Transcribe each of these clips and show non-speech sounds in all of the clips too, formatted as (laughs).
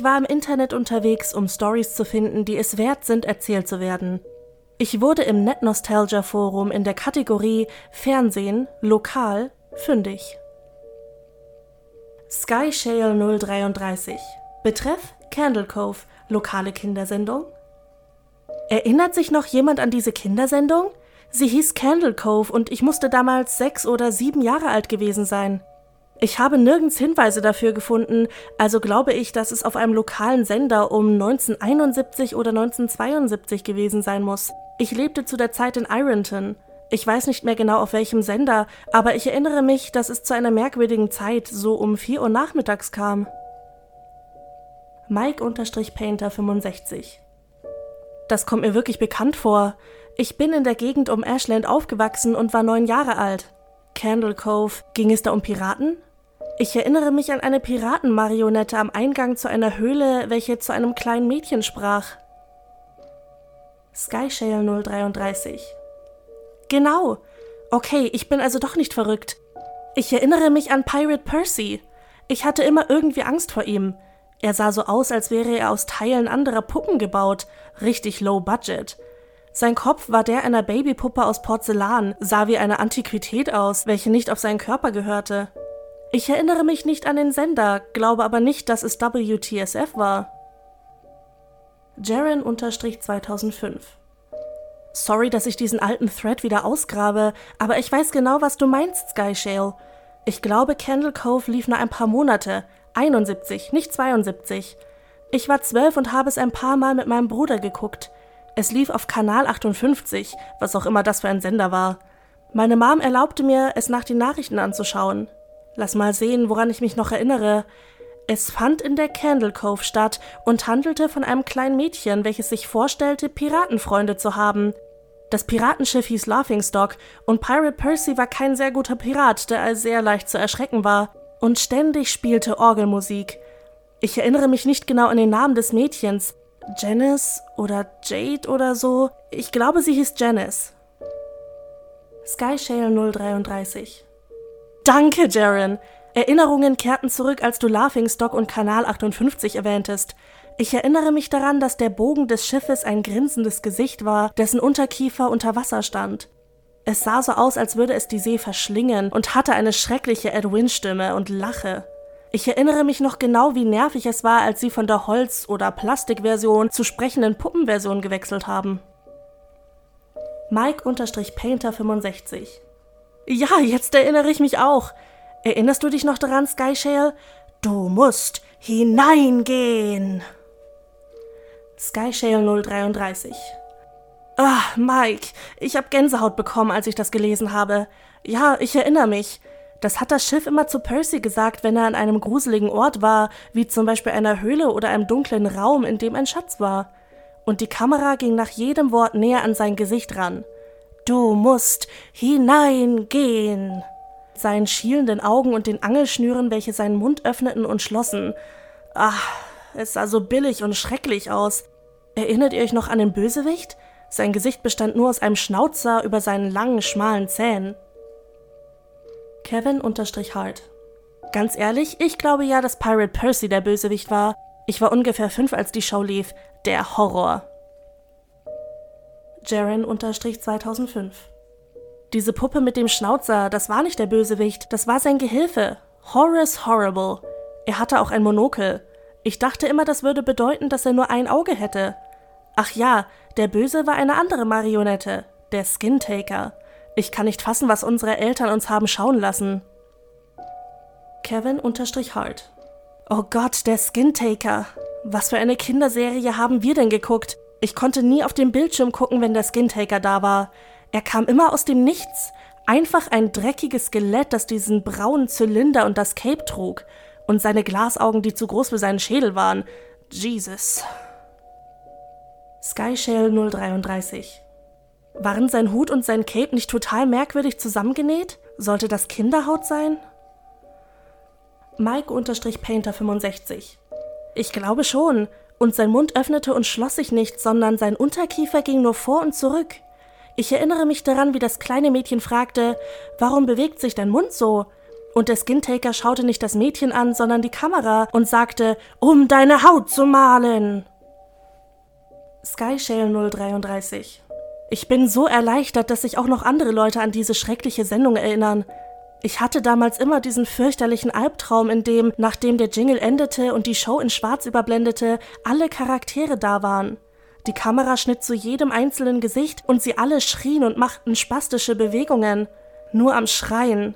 Ich war im Internet unterwegs, um Stories zu finden, die es wert sind, erzählt zu werden. Ich wurde im Net Nostalgia Forum in der Kategorie Fernsehen, Lokal, fündig. Sky Shale 033. Betreff Candle Cove, lokale Kindersendung. Erinnert sich noch jemand an diese Kindersendung? Sie hieß Candle Cove und ich musste damals sechs oder sieben Jahre alt gewesen sein. Ich habe nirgends Hinweise dafür gefunden, also glaube ich, dass es auf einem lokalen Sender um 1971 oder 1972 gewesen sein muss. Ich lebte zu der Zeit in Ironton. Ich weiß nicht mehr genau auf welchem Sender, aber ich erinnere mich, dass es zu einer merkwürdigen Zeit so um 4 Uhr nachmittags kam. Mike-Painter 65 Das kommt mir wirklich bekannt vor. Ich bin in der Gegend um Ashland aufgewachsen und war neun Jahre alt. Candle Cove, ging es da um Piraten? Ich erinnere mich an eine Piratenmarionette am Eingang zu einer Höhle, welche zu einem kleinen Mädchen sprach. Skyshale 033. Genau. Okay, ich bin also doch nicht verrückt. Ich erinnere mich an Pirate Percy. Ich hatte immer irgendwie Angst vor ihm. Er sah so aus, als wäre er aus Teilen anderer Puppen gebaut. Richtig low budget. Sein Kopf war der einer Babypuppe aus Porzellan, sah wie eine Antiquität aus, welche nicht auf seinen Körper gehörte. Ich erinnere mich nicht an den Sender, glaube aber nicht, dass es WTSF war. Jaren-2005 Sorry, dass ich diesen alten Thread wieder ausgrabe, aber ich weiß genau, was du meinst, Sky Shale. Ich glaube, Candle Cove lief nur ein paar Monate. 71, nicht 72. Ich war zwölf und habe es ein paar Mal mit meinem Bruder geguckt. Es lief auf Kanal 58, was auch immer das für ein Sender war. Meine Mom erlaubte mir, es nach den Nachrichten anzuschauen. Lass mal sehen, woran ich mich noch erinnere. Es fand in der Candle Cove statt und handelte von einem kleinen Mädchen, welches sich vorstellte, Piratenfreunde zu haben. Das Piratenschiff hieß Laughingstock und Pirate Percy war kein sehr guter Pirat, der sehr leicht zu erschrecken war und ständig spielte Orgelmusik. Ich erinnere mich nicht genau an den Namen des Mädchens. Janice oder Jade oder so. Ich glaube, sie hieß Janice. Skyshale 033 Danke, Jaren. Erinnerungen kehrten zurück, als du Laughingstock und Kanal 58 erwähntest. Ich erinnere mich daran, dass der Bogen des Schiffes ein grinsendes Gesicht war, dessen Unterkiefer unter Wasser stand. Es sah so aus, als würde es die See verschlingen und hatte eine schreckliche Edwin-Stimme und Lache. Ich erinnere mich noch genau, wie nervig es war, als sie von der Holz- oder Plastikversion zur sprechenden Puppenversion gewechselt haben. Mike-Painter 65 ja, jetzt erinnere ich mich auch. Erinnerst du dich noch daran, Skyshale? Du musst hineingehen. Skyshale 033 Ah, Mike, ich hab Gänsehaut bekommen, als ich das gelesen habe. Ja, ich erinnere mich. Das hat das Schiff immer zu Percy gesagt, wenn er an einem gruseligen Ort war, wie zum Beispiel einer Höhle oder einem dunklen Raum, in dem ein Schatz war. Und die Kamera ging nach jedem Wort näher an sein Gesicht ran. Du musst hineingehen. Seinen schielenden Augen und den Angelschnüren, welche seinen Mund öffneten und schlossen. Ach, es sah so billig und schrecklich aus. Erinnert ihr euch noch an den Bösewicht? Sein Gesicht bestand nur aus einem Schnauzer über seinen langen, schmalen Zähnen. Kevin unterstrich Hart. Ganz ehrlich, ich glaube ja, dass Pirate Percy der Bösewicht war. Ich war ungefähr fünf, als die Show lief. Der Horror. Jaren-2005. Diese Puppe mit dem Schnauzer, das war nicht der Bösewicht, das war sein Gehilfe. Horace Horrible. Er hatte auch ein Monokel. Ich dachte immer, das würde bedeuten, dass er nur ein Auge hätte. Ach ja, der Böse war eine andere Marionette, der Skintaker. Ich kann nicht fassen, was unsere Eltern uns haben schauen lassen. Kevin-Hart. Oh Gott, der Skintaker. Was für eine Kinderserie haben wir denn geguckt? Ich konnte nie auf den Bildschirm gucken, wenn der Skintaker da war. Er kam immer aus dem Nichts. Einfach ein dreckiges Skelett, das diesen braunen Zylinder und das Cape trug. Und seine Glasaugen, die zu groß für seinen Schädel waren. Jesus. Skyshale 033. Waren sein Hut und sein Cape nicht total merkwürdig zusammengenäht? Sollte das Kinderhaut sein? Mike-Painter 65. Ich glaube schon und sein Mund öffnete und schloss sich nicht, sondern sein Unterkiefer ging nur vor und zurück. Ich erinnere mich daran, wie das kleine Mädchen fragte, warum bewegt sich dein Mund so? Und der Skintaker schaute nicht das Mädchen an, sondern die Kamera und sagte, um deine Haut zu malen. Skyshale 033. Ich bin so erleichtert, dass sich auch noch andere Leute an diese schreckliche Sendung erinnern. Ich hatte damals immer diesen fürchterlichen Albtraum, in dem, nachdem der Jingle endete und die Show in Schwarz überblendete, alle Charaktere da waren. Die Kamera schnitt zu jedem einzelnen Gesicht und sie alle schrien und machten spastische Bewegungen. Nur am Schreien.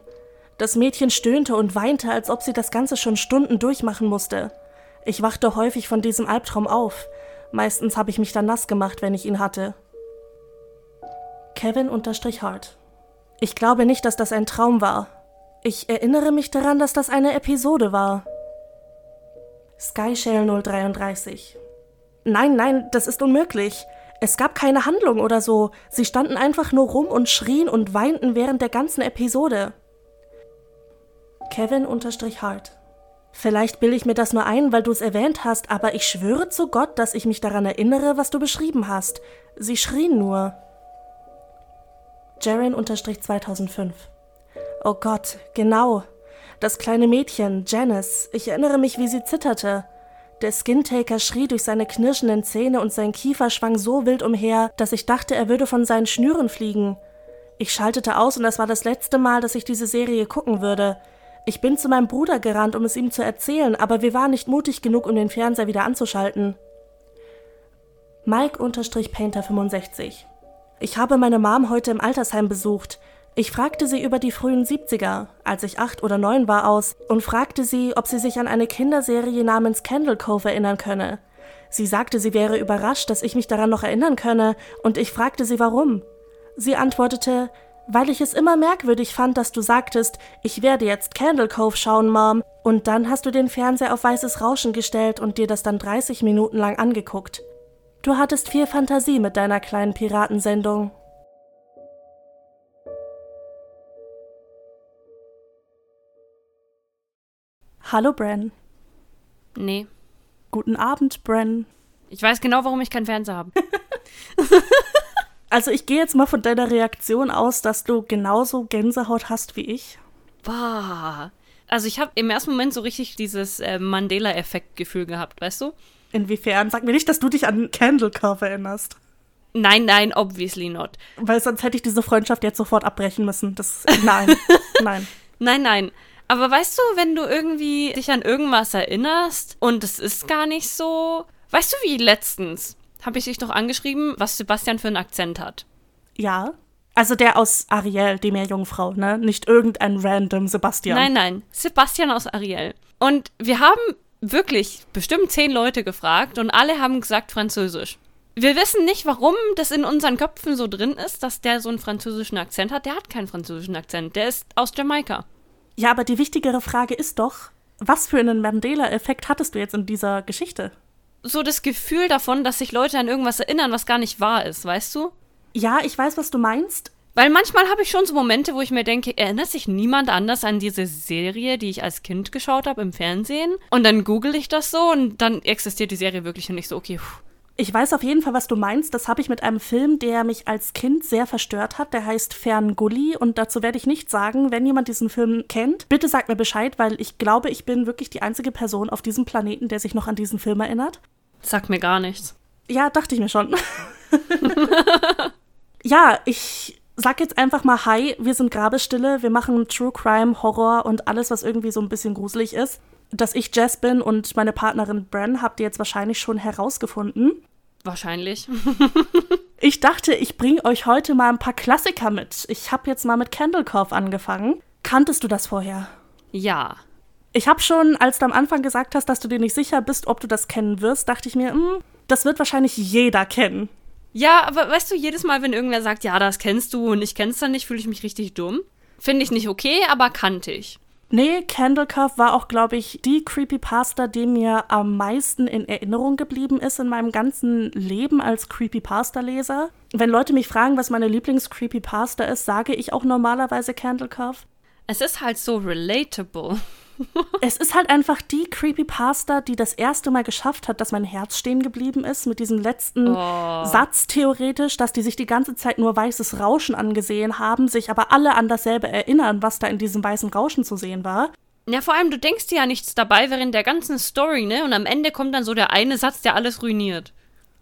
Das Mädchen stöhnte und weinte, als ob sie das Ganze schon Stunden durchmachen musste. Ich wachte häufig von diesem Albtraum auf. Meistens habe ich mich dann nass gemacht, wenn ich ihn hatte. Kevin unterstrich Hart. Ich glaube nicht, dass das ein Traum war. Ich erinnere mich daran, dass das eine Episode war. Skyshell 033. Nein, nein, das ist unmöglich. Es gab keine Handlung oder so. Sie standen einfach nur rum und schrien und weinten während der ganzen Episode. Kevin unterstrich Hart. Vielleicht bilde ich mir das nur ein, weil du es erwähnt hast, aber ich schwöre zu Gott, dass ich mich daran erinnere, was du beschrieben hast. Sie schrien nur. Jaren unterstrich 2005. Oh Gott, genau. Das kleine Mädchen, Janice. Ich erinnere mich, wie sie zitterte. Der Skintaker schrie durch seine knirschenden Zähne und sein Kiefer schwang so wild umher, dass ich dachte, er würde von seinen Schnüren fliegen. Ich schaltete aus und das war das letzte Mal, dass ich diese Serie gucken würde. Ich bin zu meinem Bruder gerannt, um es ihm zu erzählen, aber wir waren nicht mutig genug, um den Fernseher wieder anzuschalten. Mike-Painter65 Ich habe meine Mom heute im Altersheim besucht. Ich fragte sie über die frühen 70er, als ich acht oder neun war, aus und fragte sie, ob sie sich an eine Kinderserie namens Candle Cove erinnern könne. Sie sagte, sie wäre überrascht, dass ich mich daran noch erinnern könne, und ich fragte sie warum. Sie antwortete, weil ich es immer merkwürdig fand, dass du sagtest, ich werde jetzt Candle Cove schauen, Mom, und dann hast du den Fernseher auf weißes Rauschen gestellt und dir das dann 30 Minuten lang angeguckt. Du hattest viel Fantasie mit deiner kleinen Piratensendung. Hallo, Bren. Nee. Guten Abend, Bren. Ich weiß genau, warum ich keinen Fernseher habe. (laughs) Also ich gehe jetzt mal von deiner Reaktion aus, dass du genauso Gänsehaut hast wie ich. Boah. Also ich habe im ersten Moment so richtig dieses äh, Mandela-Effekt-Gefühl gehabt, weißt du? Inwiefern? Sag mir nicht, dass du dich an Candle Cove erinnerst. Nein, nein, obviously not. Weil sonst hätte ich diese Freundschaft jetzt sofort abbrechen müssen. Das, nein, (laughs) nein. Nein, nein. Aber weißt du, wenn du irgendwie dich an irgendwas erinnerst und es ist gar nicht so. Weißt du, wie letztens? habe ich dich doch angeschrieben, was Sebastian für einen Akzent hat. Ja. Also der aus Ariel, die Meerjungfrau, ne? Nicht irgendein random Sebastian. Nein, nein. Sebastian aus Ariel. Und wir haben wirklich bestimmt zehn Leute gefragt und alle haben gesagt Französisch. Wir wissen nicht, warum das in unseren Köpfen so drin ist, dass der so einen französischen Akzent hat. Der hat keinen französischen Akzent. Der ist aus Jamaika. Ja, aber die wichtigere Frage ist doch, was für einen Mandela-Effekt hattest du jetzt in dieser Geschichte? so das Gefühl davon, dass sich Leute an irgendwas erinnern, was gar nicht wahr ist, weißt du? Ja, ich weiß, was du meinst. Weil manchmal habe ich schon so Momente, wo ich mir denke, erinnert sich niemand anders an diese Serie, die ich als Kind geschaut habe im Fernsehen? Und dann google ich das so und dann existiert die Serie wirklich und ich so, okay, pff. Ich weiß auf jeden Fall, was du meinst. Das habe ich mit einem Film, der mich als Kind sehr verstört hat. Der heißt Ferngully und dazu werde ich nichts sagen. Wenn jemand diesen Film kennt, bitte sagt mir Bescheid, weil ich glaube, ich bin wirklich die einzige Person auf diesem Planeten, der sich noch an diesen Film erinnert. Sagt mir gar nichts. Ja, dachte ich mir schon. (laughs) ja, ich sag jetzt einfach mal Hi, wir sind Grabestille, wir machen True Crime, Horror und alles, was irgendwie so ein bisschen gruselig ist. Dass ich Jess bin und meine Partnerin Bren habt ihr jetzt wahrscheinlich schon herausgefunden. Wahrscheinlich. (laughs) ich dachte, ich bringe euch heute mal ein paar Klassiker mit. Ich habe jetzt mal mit Candlecorp angefangen. Kanntest du das vorher? Ja. Ich habe schon, als du am Anfang gesagt hast, dass du dir nicht sicher bist, ob du das kennen wirst, dachte ich mir, hm, das wird wahrscheinlich jeder kennen. Ja, aber weißt du, jedes Mal, wenn irgendwer sagt, ja, das kennst du und ich kenn's dann nicht, fühle ich mich richtig dumm. Finde ich nicht okay, aber kannte ich. Nee, Candlecuff war auch, glaube ich, die Creepypasta, die mir am meisten in Erinnerung geblieben ist in meinem ganzen Leben als Creepypasta-Leser. Wenn Leute mich fragen, was meine Lieblings-Creepypasta ist, sage ich auch normalerweise Candlecuff. Es ist halt so relatable. (laughs) es ist halt einfach die Creepypasta, die das erste Mal geschafft hat, dass mein Herz stehen geblieben ist mit diesem letzten Oh. Satz theoretisch, dass die sich die ganze Zeit nur weißes Rauschen angesehen haben, sich aber alle an dasselbe erinnern, was da in diesem weißen Rauschen zu sehen war. Ja, vor allem, du denkst dir ja nichts dabei während der ganzen Story, ne? Und am Ende kommt dann so der eine Satz, der alles ruiniert.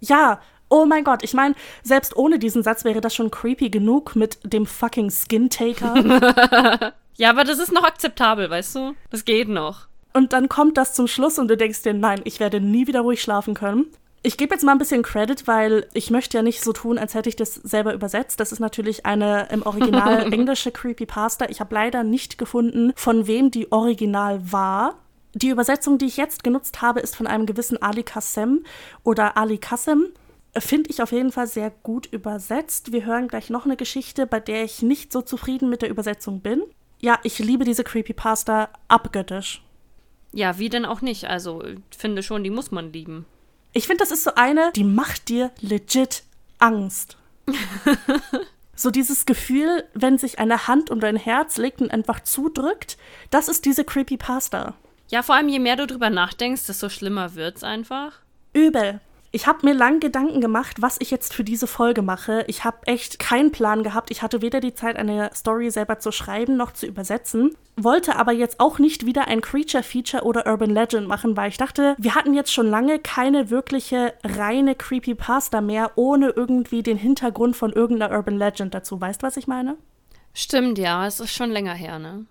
Ja, oh mein Gott, ich meine, selbst ohne diesen Satz wäre das schon creepy genug mit dem fucking Skin Taker. (laughs) Ja, aber das ist noch akzeptabel, weißt du? Das geht noch. Und dann kommt das zum Schluss und du denkst dir, nein, ich werde nie wieder ruhig schlafen können. Ich gebe jetzt mal ein bisschen Credit, weil ich möchte ja nicht so tun, als hätte ich das selber übersetzt. Das ist natürlich eine im Original (laughs) englische Creepypasta. Ich habe leider nicht gefunden, von wem die Original war. Die Übersetzung, die ich jetzt genutzt habe, ist von einem gewissen Ali Kassem oder Ali Kassem. Finde ich auf jeden Fall sehr gut übersetzt. Wir hören gleich noch eine Geschichte, bei der ich nicht so zufrieden mit der Übersetzung bin. Ja, ich liebe diese Creepypasta abgöttisch. Ja, wie denn auch nicht? Also, ich finde schon, die muss man lieben. Ich finde, das ist so eine, die macht dir legit Angst. (laughs) so dieses Gefühl, wenn sich eine Hand um dein Herz legt und einfach zudrückt, das ist diese Creepypasta. Ja, vor allem, je mehr du drüber nachdenkst, desto schlimmer wird's einfach. Übel. Ich habe mir lang Gedanken gemacht, was ich jetzt für diese Folge mache. Ich habe echt keinen Plan gehabt. Ich hatte weder die Zeit, eine Story selber zu schreiben noch zu übersetzen. Wollte aber jetzt auch nicht wieder ein Creature-Feature oder Urban Legend machen, weil ich dachte, wir hatten jetzt schon lange keine wirkliche reine Creepypasta mehr, ohne irgendwie den Hintergrund von irgendeiner Urban Legend dazu. Weißt du, was ich meine? Stimmt, ja, es ist schon länger her, ne?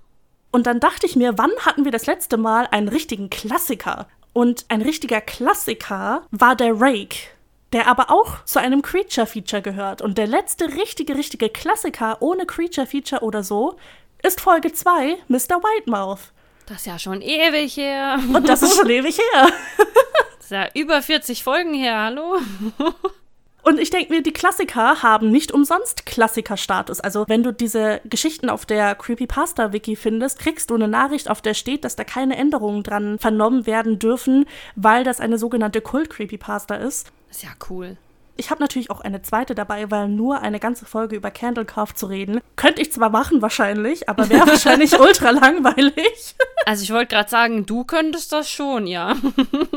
Und dann dachte ich mir, wann hatten wir das letzte Mal einen richtigen Klassiker? Und ein richtiger Klassiker war der Rake, der aber auch zu einem Creature-Feature gehört. Und der letzte richtige, richtige Klassiker ohne Creature-Feature oder so ist Folge 2, Mr. Whitemouth. Das ist ja schon ewig her. Und das ist schon (laughs) ewig her. Das (laughs) ist ja über 40 Folgen her, hallo? (laughs) Und ich denke mir, die Klassiker haben nicht umsonst Klassikerstatus. Also, wenn du diese Geschichten auf der Creepypasta-Wiki findest, kriegst du eine Nachricht, auf der steht, dass da keine Änderungen dran vernommen werden dürfen, weil das eine sogenannte Kult-Creepypasta ist. Ist ja cool. Ich habe natürlich auch eine zweite dabei, weil nur eine ganze Folge über Candlecraft zu reden, könnte ich zwar machen wahrscheinlich, aber wäre (laughs) wahrscheinlich ultra langweilig. Also ich wollte gerade sagen, du könntest das schon, ja.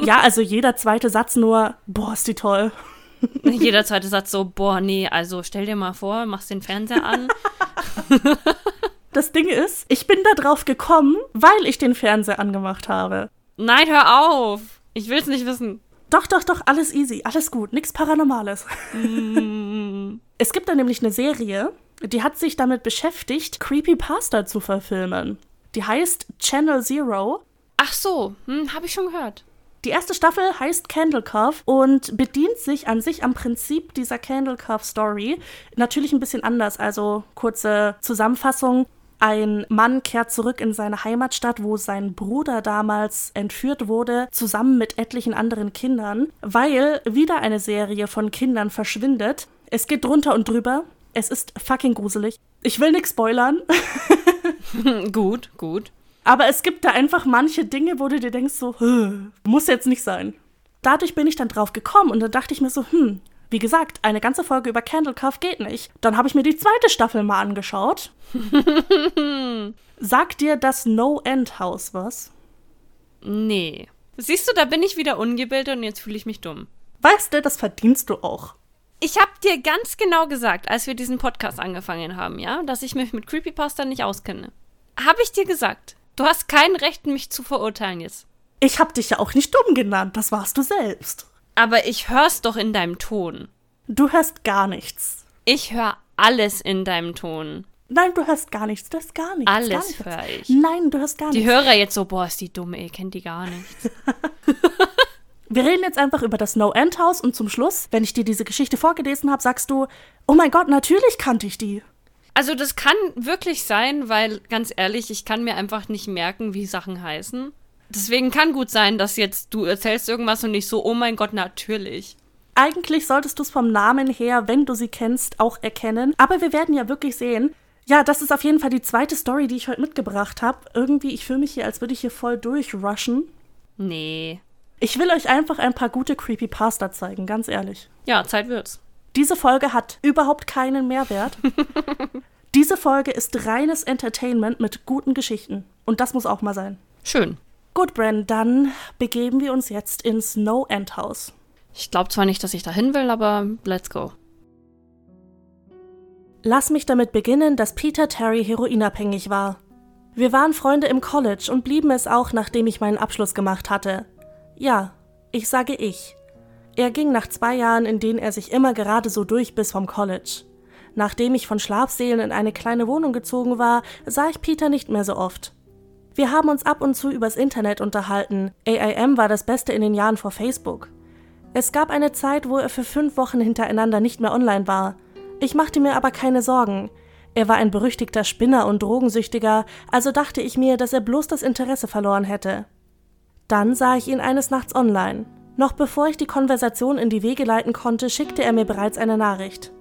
ja, also jeder zweite Satz nur, boah, ist die toll. (laughs) Jeder zweite Satz so, boah, nee, also stell dir mal vor, machst den Fernseher an. (laughs) Das Ding ist, ich bin da drauf gekommen, weil ich den Fernseher angemacht habe. Nein, hör auf. Ich will's nicht wissen. Doch, doch, doch, alles easy, alles gut, nichts Paranormales. (laughs) es gibt da nämlich eine Serie, die hat sich damit beschäftigt, Creepypasta zu verfilmen. Die heißt Channel Zero. Ach so, hm, hab ich schon gehört. Die erste Staffel heißt Candle Cove und bedient sich an sich am Prinzip dieser Candle Cove Story. Natürlich ein bisschen anders, also kurze Zusammenfassung. Ein Mann kehrt zurück in seine Heimatstadt, wo sein Bruder damals entführt wurde, zusammen mit etlichen anderen Kindern, weil wieder eine Serie von Kindern verschwindet. Es geht drunter und drüber. Es ist fucking gruselig. Ich will nichts spoilern. (laughs) gut, gut. Aber es gibt da einfach manche Dinge, wo du dir denkst, so, "Hm, muss jetzt nicht sein. Dadurch bin ich dann drauf gekommen und dann dachte ich mir so, hm, wie gesagt, eine ganze Folge über Candlecraft geht nicht. Dann habe ich mir die zweite Staffel mal angeschaut. (laughs) Sagt dir das No-End-Haus was? Nee. Siehst du, da bin ich wieder ungebildet und jetzt fühle ich mich dumm. Weißt du, das verdienst du auch. Ich habe dir ganz genau gesagt, als wir diesen Podcast angefangen haben, ja, dass ich mich mit Creepypasta nicht auskenne. Habe ich dir gesagt. Du hast kein Recht, mich zu verurteilen jetzt. Ich hab dich ja auch nicht dumm genannt, das warst du selbst. Aber ich hör's doch in deinem Ton. Du hörst gar nichts. Ich höre alles in deinem Ton. Nein, du hörst gar nichts, du hörst gar nichts. Alles gar nichts. höre ich. Nein, du hörst gar Die nichts. Hörer jetzt so, boah, ist die dumme, ihr kennt die gar nicht. (laughs) Wir reden jetzt einfach über das No-End-Haus und zum Schluss, wenn ich dir diese Geschichte vorgelesen habe, sagst du, oh mein Gott, natürlich kannte ich die. Also das kann wirklich sein, weil ganz ehrlich, ich kann mir einfach nicht merken, wie Sachen heißen. Deswegen kann gut sein, dass jetzt du erzählst irgendwas und nicht so, oh mein Gott, natürlich. Eigentlich solltest du es vom Namen her, wenn du sie kennst, auch erkennen. Aber wir werden ja wirklich sehen. Ja, das ist auf jeden Fall die zweite Story, die ich heute mitgebracht habe. Irgendwie, ich fühle mich hier, als würde ich hier voll durchrushen. Nee. Ich will euch einfach ein paar gute Creepypasta zeigen, ganz ehrlich. Ja, Zeit wird's. Diese Folge hat überhaupt keinen Mehrwert. (laughs) Diese Folge ist reines Entertainment mit guten Geschichten. Und das muss auch mal sein. Schön. Gut, Bren, dann begeben wir uns jetzt ins Snow End House. Ich glaube zwar nicht, dass ich dahin will, aber let's go. Lass mich damit beginnen, dass Peter Terry heroinabhängig war. Wir waren Freunde im College und blieben es auch, nachdem ich meinen Abschluss gemacht hatte. Ja, ich sage ich. Er ging nach zwei Jahren, in denen er sich immer gerade so durchbiss vom College. Nachdem ich von Schlafseelen in eine kleine Wohnung gezogen war, sah ich Peter nicht mehr so oft. Wir haben uns ab und zu übers Internet unterhalten. AIM war das Beste in den Jahren vor Facebook. Es gab eine Zeit, wo er für fünf Wochen hintereinander nicht mehr online war. Ich machte mir aber keine Sorgen. Er war ein berüchtigter Spinner und Drogensüchtiger, also dachte ich mir, dass er bloß das Interesse verloren hätte. Dann sah ich ihn eines Nachts online. Noch bevor ich die Konversation in die Wege leiten konnte, schickte er mir bereits eine Nachricht.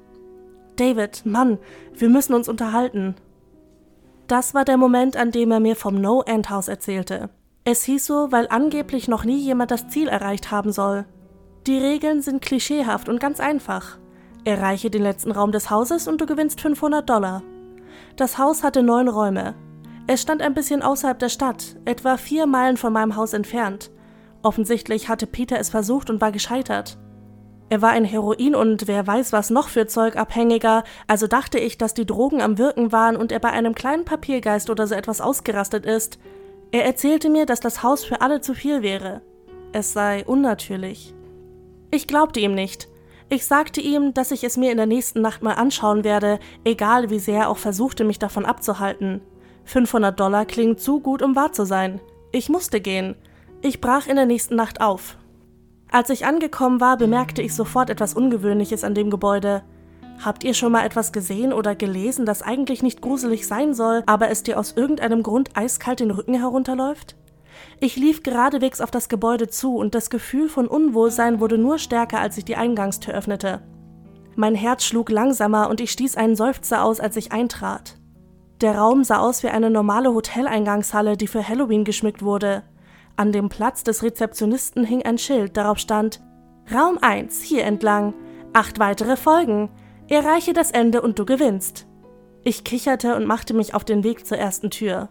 David, Mann, wir müssen uns unterhalten. Das war der Moment, an dem er mir vom No-End House erzählte. Es hieß so, weil angeblich noch nie jemand das Ziel erreicht haben soll. Die Regeln sind klischeehaft und ganz einfach. Erreiche den letzten Raum des Hauses und du gewinnst 500 Dollar. Das Haus hatte neun Räume. Es stand ein bisschen außerhalb der Stadt, etwa vier Meilen von meinem Haus entfernt. Offensichtlich hatte Peter es versucht und war gescheitert. Er war ein Heroin und wer weiß was noch für Zeug abhängiger, also dachte ich, dass die Drogen am Wirken waren und er bei einem kleinen Papiergeist oder so etwas ausgerastet ist. Er erzählte mir, dass das Haus für alle zu viel wäre. Es sei unnatürlich. Ich glaubte ihm nicht. Ich sagte ihm, dass ich es mir in der nächsten Nacht mal anschauen werde, egal wie sehr er auch versuchte, mich davon abzuhalten. 500 Dollar klingt zu gut, um wahr zu sein. Ich musste gehen. Ich brach in der nächsten Nacht auf. Als ich angekommen war, bemerkte ich sofort etwas Ungewöhnliches an dem Gebäude. Habt ihr schon mal etwas gesehen oder gelesen, das eigentlich nicht gruselig sein soll, aber es dir aus irgendeinem Grund eiskalt den Rücken herunterläuft? Ich lief geradewegs auf das Gebäude zu und das Gefühl von Unwohlsein wurde nur stärker, als ich die Eingangstür öffnete. Mein Herz schlug langsamer und ich stieß einen Seufzer aus, als ich eintrat. Der Raum sah aus wie eine normale Hoteleingangshalle, die für Halloween geschmückt wurde. An dem Platz des Rezeptionisten hing ein Schild, darauf stand Raum 1, hier entlang. Acht weitere Folgen. Erreiche das Ende und du gewinnst. Ich kicherte und machte mich auf den Weg zur ersten Tür.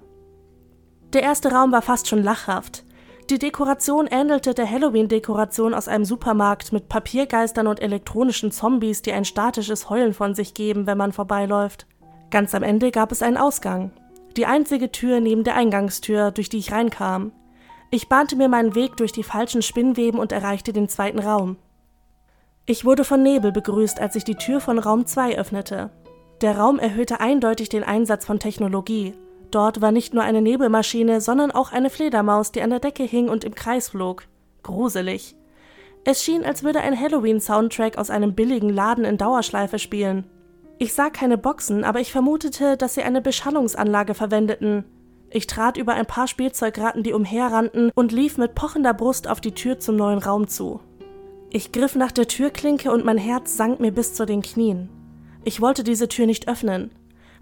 Der erste Raum war fast schon lachhaft. Die Dekoration ähnelte der Halloween-Dekoration aus einem Supermarkt mit Papiergeistern und elektronischen Zombies, die ein statisches Heulen von sich geben, wenn man vorbeiläuft. Ganz am Ende gab es einen Ausgang. Die einzige Tür neben der Eingangstür, durch die ich reinkam. Ich bahnte mir meinen Weg durch die falschen Spinnweben und erreichte den zweiten Raum. Ich wurde von Nebel begrüßt, als ich die Tür von Raum 2 öffnete. Der Raum erhöhte eindeutig den Einsatz von Technologie. Dort war nicht nur eine Nebelmaschine, sondern auch eine Fledermaus, die an der Decke hing und im Kreis flog. Gruselig. Es schien, als würde ein Halloween-Soundtrack aus einem billigen Laden in Dauerschleife spielen. Ich sah keine Boxen, aber ich vermutete, dass sie eine Beschallungsanlage verwendeten. Ich trat über ein paar Spielzeugratten, die umherrannten, und lief mit pochender Brust auf die Tür zum neuen Raum zu. Ich griff nach der Türklinke und mein Herz sank mir bis zu den Knien. Ich wollte diese Tür nicht öffnen.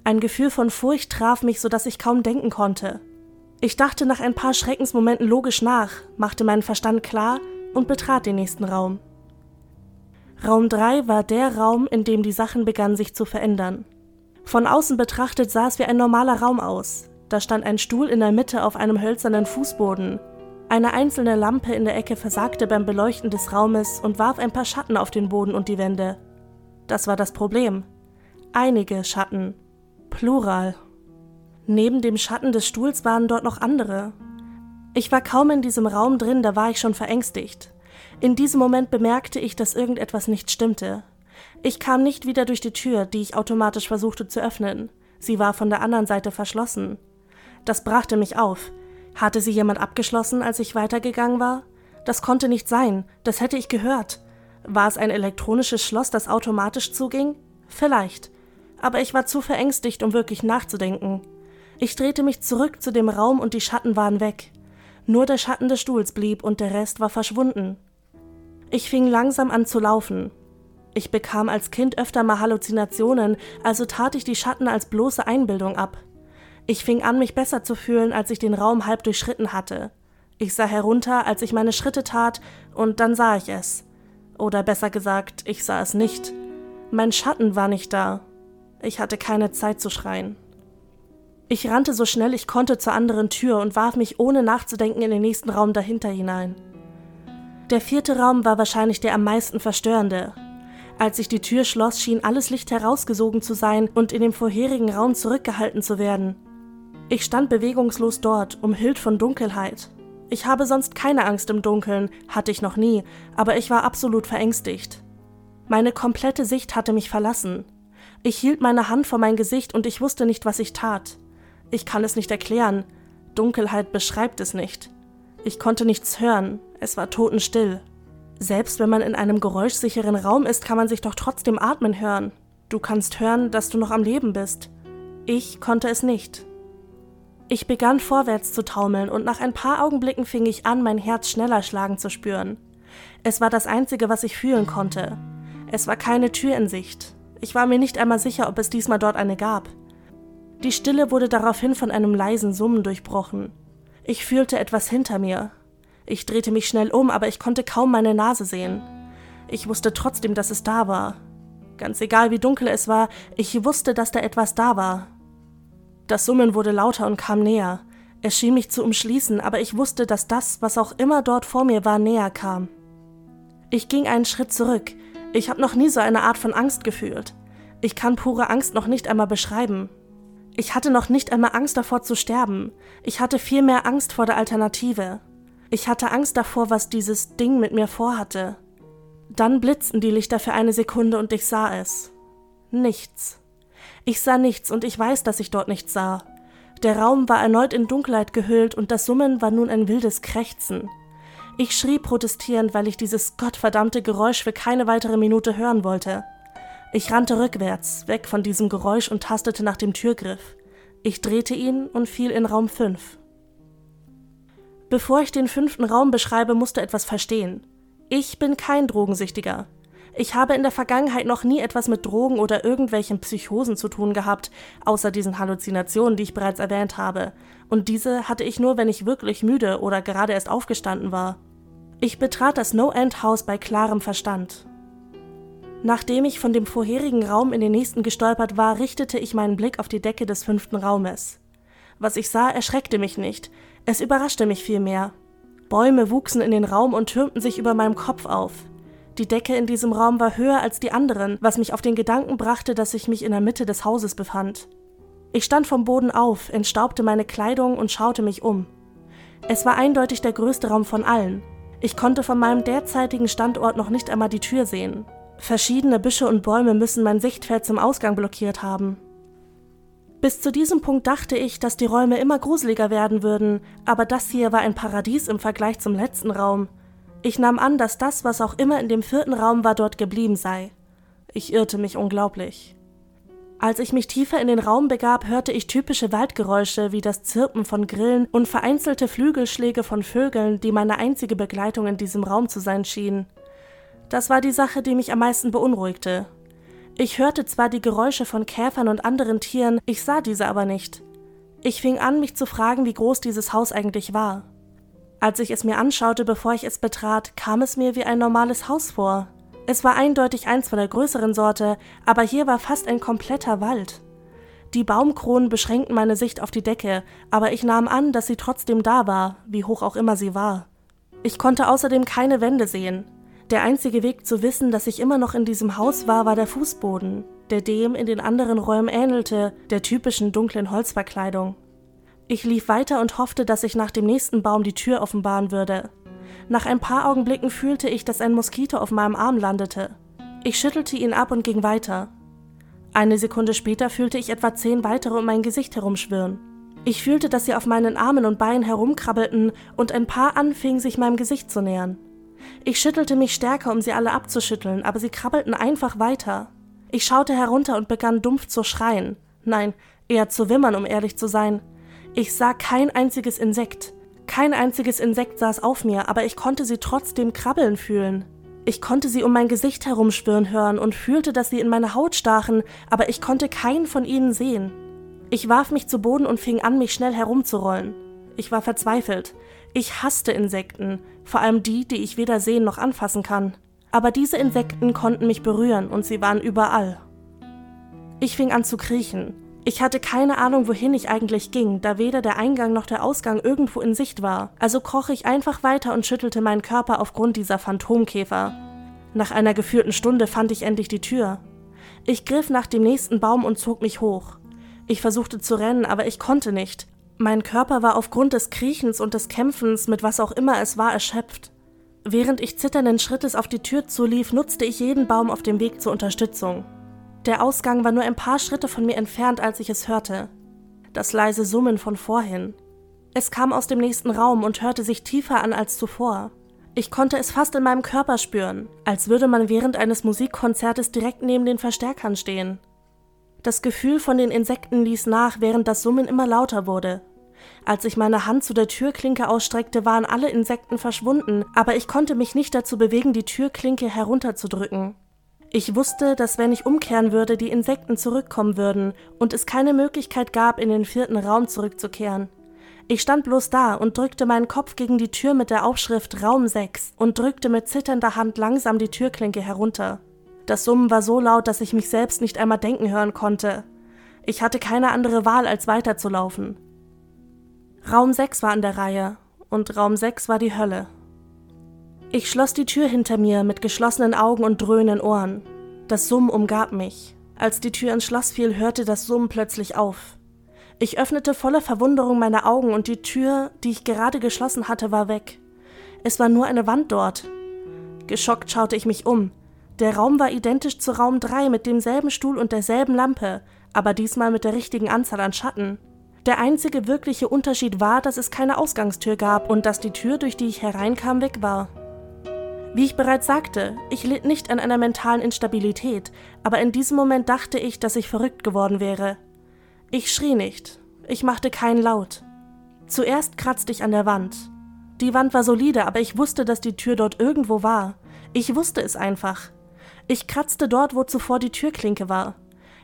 Ein Gefühl von Furcht traf mich, so dass ich kaum denken konnte. Ich dachte nach ein paar Schreckensmomenten logisch nach, machte meinen Verstand klar und betrat den nächsten Raum. Raum 3 war der Raum, in dem die Sachen begannen sich zu verändern. Von außen betrachtet sah es wie ein normaler Raum aus. Da stand ein Stuhl in der Mitte auf einem hölzernen Fußboden. Eine einzelne Lampe in der Ecke versagte beim Beleuchten des Raumes und warf ein paar Schatten auf den Boden und die Wände. Das war das Problem. Einige Schatten. Plural. Neben dem Schatten des Stuhls waren dort noch andere. Ich war kaum in diesem Raum drin, da war ich schon verängstigt. In diesem Moment bemerkte ich, dass irgendetwas nicht stimmte. Ich kam nicht wieder durch die Tür, die ich automatisch versuchte zu öffnen. Sie war von der anderen Seite verschlossen. Das brachte mich auf. Hatte sie jemand abgeschlossen, als ich weitergegangen war? Das konnte nicht sein, das hätte ich gehört. War es ein elektronisches Schloss, das automatisch zuging? Vielleicht. Aber ich war zu verängstigt, um wirklich nachzudenken. Ich drehte mich zurück zu dem Raum und die Schatten waren weg. Nur der Schatten des Stuhls blieb und der Rest war verschwunden. Ich fing langsam an zu laufen. Ich bekam als Kind öfter mal Halluzinationen, also tat ich die Schatten als bloße Einbildung ab. Ich fing an, mich besser zu fühlen, als ich den Raum halb durchschritten hatte. Ich sah herunter, als ich meine Schritte tat, und dann sah ich es. Oder besser gesagt, ich sah es nicht. Mein Schatten war nicht da. Ich hatte keine Zeit zu schreien. Ich rannte so schnell ich konnte zur anderen Tür und warf mich ohne nachzudenken in den nächsten Raum dahinter hinein. Der vierte Raum war wahrscheinlich der am meisten verstörende. Als ich die Tür schloss, schien alles Licht herausgesogen zu sein und in dem vorherigen Raum zurückgehalten zu werden. Ich stand bewegungslos dort, umhüllt von Dunkelheit. Ich habe sonst keine Angst im Dunkeln, hatte ich noch nie, aber ich war absolut verängstigt. Meine komplette Sicht hatte mich verlassen. Ich hielt meine Hand vor mein Gesicht und ich wusste nicht, was ich tat. Ich kann es nicht erklären. Dunkelheit beschreibt es nicht. Ich konnte nichts hören. Es war totenstill. Selbst wenn man in einem geräuschsicheren Raum ist, kann man sich doch trotzdem atmen hören. Du kannst hören, dass du noch am Leben bist. Ich konnte es nicht. Ich begann vorwärts zu taumeln und nach ein paar Augenblicken fing ich an, mein Herz schneller schlagen zu spüren. Es war das Einzige, was ich fühlen konnte. Es war keine Tür in Sicht. Ich war mir nicht einmal sicher, ob es diesmal dort eine gab. Die Stille wurde daraufhin von einem leisen Summen durchbrochen. Ich fühlte etwas hinter mir. Ich drehte mich schnell um, aber ich konnte kaum meine Nase sehen. Ich wusste trotzdem, dass es da war. Ganz egal, wie dunkel es war, ich wusste, dass da etwas da war. Das Summen wurde lauter und kam näher. Es schien mich zu umschließen, aber ich wusste, dass das, was auch immer dort vor mir war, näher kam. Ich ging einen Schritt zurück. Ich habe noch nie so eine Art von Angst gefühlt. Ich kann pure Angst noch nicht einmal beschreiben. Ich hatte noch nicht einmal Angst davor zu sterben. Ich hatte vielmehr Angst vor der Alternative. Ich hatte Angst davor, was dieses Ding mit mir vorhatte. Dann blitzten die Lichter für eine Sekunde und ich sah es. Nichts. Ich sah nichts und ich weiß, dass ich dort nichts sah. Der Raum war erneut in Dunkelheit gehüllt und das Summen war nun ein wildes Krächzen. Ich schrie protestierend, weil ich dieses gottverdammte Geräusch für keine weitere Minute hören wollte. Ich rannte rückwärts, weg von diesem Geräusch und tastete nach dem Türgriff. Ich drehte ihn und fiel in Raum 5. Bevor ich den fünften Raum beschreibe, musste etwas verstehen. Ich bin kein Drogensüchtiger. Ich habe in der Vergangenheit noch nie etwas mit Drogen oder irgendwelchen Psychosen zu tun gehabt, außer diesen Halluzinationen, die ich bereits erwähnt habe. Und diese hatte ich nur, wenn ich wirklich müde oder gerade erst aufgestanden war. Ich betrat das No-End-Haus bei klarem Verstand. Nachdem ich von dem vorherigen Raum in den nächsten gestolpert war, richtete ich meinen Blick auf die Decke des fünften Raumes. Was ich sah, erschreckte mich nicht, es überraschte mich vielmehr. Bäume wuchsen in den Raum und türmten sich über meinem Kopf auf. Die Decke in diesem Raum war höher als die anderen, was mich auf den Gedanken brachte, dass ich mich in der Mitte des Hauses befand. Ich stand vom Boden auf, entstaubte meine Kleidung und schaute mich um. Es war eindeutig der größte Raum von allen. Ich konnte von meinem derzeitigen Standort noch nicht einmal die Tür sehen. Verschiedene Büsche und Bäume müssen mein Sichtfeld zum Ausgang blockiert haben. Bis zu diesem Punkt dachte ich, dass die Räume immer gruseliger werden würden, aber das hier war ein Paradies im Vergleich zum letzten Raum. Ich nahm an, dass das, was auch immer in dem vierten Raum war, dort geblieben sei. Ich irrte mich unglaublich. Als ich mich tiefer in den Raum begab, hörte ich typische Waldgeräusche wie das Zirpen von Grillen und vereinzelte Flügelschläge von Vögeln, die meine einzige Begleitung in diesem Raum zu sein schienen. Das war die Sache, die mich am meisten beunruhigte. Ich hörte zwar die Geräusche von Käfern und anderen Tieren, ich sah diese aber nicht. Ich fing an, mich zu fragen, wie groß dieses Haus eigentlich war. Als ich es mir anschaute, bevor ich es betrat, kam es mir wie ein normales Haus vor. Es war eindeutig eins von der größeren Sorte, aber hier war fast ein kompletter Wald. Die Baumkronen beschränkten meine Sicht auf die Decke, aber ich nahm an, dass sie trotzdem da war, wie hoch auch immer sie war. Ich konnte außerdem keine Wände sehen. Der einzige Weg zu wissen, dass ich immer noch in diesem Haus war, war der Fußboden, der dem in den anderen Räumen ähnelte, der typischen dunklen Holzverkleidung. Ich lief weiter und hoffte, dass sich nach dem nächsten Baum die Tür offenbaren würde. Nach ein paar Augenblicken fühlte ich, dass ein Moskito auf meinem Arm landete. Ich schüttelte ihn ab und ging weiter. Eine Sekunde später fühlte ich etwa zehn weitere um mein Gesicht herumschwirren. Ich fühlte, dass sie auf meinen Armen und Beinen herumkrabbelten und ein paar anfingen, sich meinem Gesicht zu nähern. Ich schüttelte mich stärker, um sie alle abzuschütteln, aber sie krabbelten einfach weiter. Ich schaute herunter und begann dumpf zu schreien. Nein, eher zu wimmern, um ehrlich zu sein. Ich sah kein einziges Insekt. Kein einziges Insekt saß auf mir, aber ich konnte sie trotzdem krabbeln fühlen. Ich konnte sie um mein Gesicht herumschwirren hören und fühlte, dass sie in meine Haut stachen, aber ich konnte keinen von ihnen sehen. Ich warf mich zu Boden und fing an, mich schnell herumzurollen. Ich war verzweifelt. Ich hasste Insekten, vor allem die, die ich weder sehen noch anfassen kann. Aber diese Insekten konnten mich berühren und sie waren überall. Ich fing an zu kriechen. Ich hatte keine Ahnung, wohin ich eigentlich ging, da weder der Eingang noch der Ausgang irgendwo in Sicht war, also kroch ich einfach weiter und schüttelte meinen Körper aufgrund dieser Phantomkäfer. Nach einer geführten Stunde fand ich endlich die Tür. Ich griff nach dem nächsten Baum und zog mich hoch. Ich versuchte zu rennen, aber ich konnte nicht. Mein Körper war aufgrund des Kriechens und des Kämpfens mit was auch immer es war erschöpft. Während ich zitternden Schrittes auf die Tür zulief, nutzte ich jeden Baum auf dem Weg zur Unterstützung. Der Ausgang war nur ein paar Schritte von mir entfernt, als ich es hörte. Das leise Summen von vorhin. Es kam aus dem nächsten Raum und hörte sich tiefer an als zuvor. Ich konnte es fast in meinem Körper spüren, als würde man während eines Musikkonzertes direkt neben den Verstärkern stehen. Das Gefühl von den Insekten ließ nach, während das Summen immer lauter wurde. Als ich meine Hand zu der Türklinke ausstreckte, waren alle Insekten verschwunden, aber ich konnte mich nicht dazu bewegen, die Türklinke herunterzudrücken. Ich wusste, dass wenn ich umkehren würde, die Insekten zurückkommen würden und es keine Möglichkeit gab, in den vierten Raum zurückzukehren. Ich stand bloß da und drückte meinen Kopf gegen die Tür mit der Aufschrift Raum 6 und drückte mit zitternder Hand langsam die Türklinke herunter. Das Summen war so laut, dass ich mich selbst nicht einmal denken hören konnte. Ich hatte keine andere Wahl, als weiterzulaufen. Raum 6 war an der Reihe und Raum 6 war die Hölle. Ich schloss die Tür hinter mir mit geschlossenen Augen und dröhnenden Ohren. Das Summen umgab mich. Als die Tür ins Schloss fiel, hörte das Summen plötzlich auf. Ich öffnete voller Verwunderung meine Augen und die Tür, die ich gerade geschlossen hatte, war weg. Es war nur eine Wand dort. Geschockt schaute ich mich um. Der Raum war identisch zu Raum 3 mit demselben Stuhl und derselben Lampe, aber diesmal mit der richtigen Anzahl an Schatten. Der einzige wirkliche Unterschied war, dass es keine Ausgangstür gab und dass die Tür, durch die ich hereinkam, weg war. Wie ich bereits sagte, ich litt nicht an einer mentalen Instabilität, aber in diesem Moment dachte ich, dass ich verrückt geworden wäre. Ich schrie nicht, ich machte keinen Laut. Zuerst kratzte ich an der Wand. Die Wand war solide, aber ich wusste, dass die Tür dort irgendwo war. Ich wusste es einfach. Ich kratzte dort, wo zuvor die Türklinke war.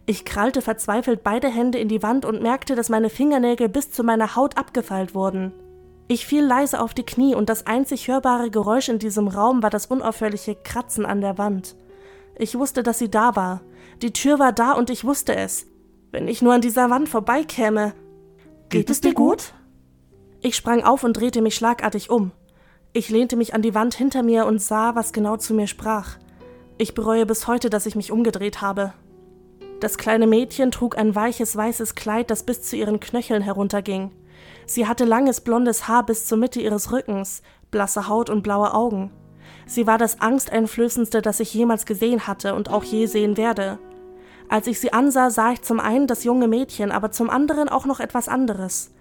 Ich krallte verzweifelt beide Hände in die Wand und merkte, dass meine Fingernägel bis zu meiner Haut abgefeilt wurden. Ich fiel leise auf die Knie und das einzig hörbare Geräusch in diesem Raum war das unaufhörliche Kratzen an der Wand. Ich wusste, dass sie da war. Die Tür war da und ich wusste es. Wenn ich nur an dieser Wand vorbeikäme. Geht es dir gut? Ich sprang auf und drehte mich schlagartig um. Ich lehnte mich an die Wand hinter mir und sah, was genau zu mir sprach. Ich bereue bis heute, dass ich mich umgedreht habe. Das kleine Mädchen trug ein weiches weißes Kleid, das bis zu ihren Knöcheln herunterging. Sie hatte langes blondes Haar bis zur Mitte ihres Rückens, blasse Haut und blaue Augen. Sie war das angsteinflößendste, das ich jemals gesehen hatte und auch je sehen werde. Als ich sie ansah, sah ich zum einen das junge Mädchen, aber zum anderen auch noch etwas anderes.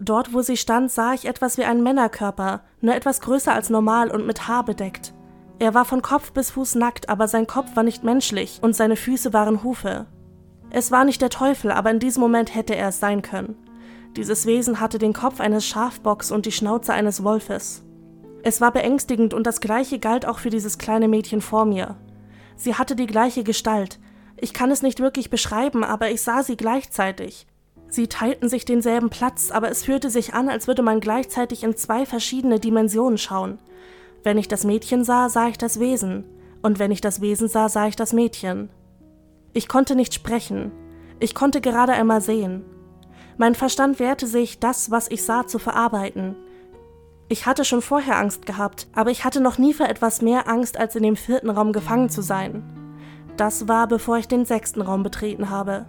Dort, wo sie stand, sah ich etwas wie einen Männerkörper, nur etwas größer als normal und mit Haar bedeckt. Er war von Kopf bis Fuß nackt, aber sein Kopf war nicht menschlich und seine Füße waren Hufe. Es war nicht der Teufel, aber in diesem Moment hätte er es sein können. Dieses Wesen hatte den Kopf eines Schafbocks und die Schnauze eines Wolfes. Es war beängstigend und das gleiche galt auch für dieses kleine Mädchen vor mir. Sie hatte die gleiche Gestalt. Ich kann es nicht wirklich beschreiben, aber ich sah sie gleichzeitig. Sie teilten sich denselben Platz, aber es fühlte sich an, als würde man gleichzeitig in zwei verschiedene Dimensionen schauen. Wenn ich das Mädchen sah, sah ich das Wesen, und wenn ich das Wesen sah, sah ich das Mädchen. Ich konnte nicht sprechen. Ich konnte gerade einmal sehen. Mein Verstand wehrte sich, das, was ich sah, zu verarbeiten. Ich hatte schon vorher Angst gehabt, aber ich hatte noch nie für etwas mehr Angst, als in dem vierten Raum gefangen zu sein. Das war, bevor ich den sechsten Raum betreten habe.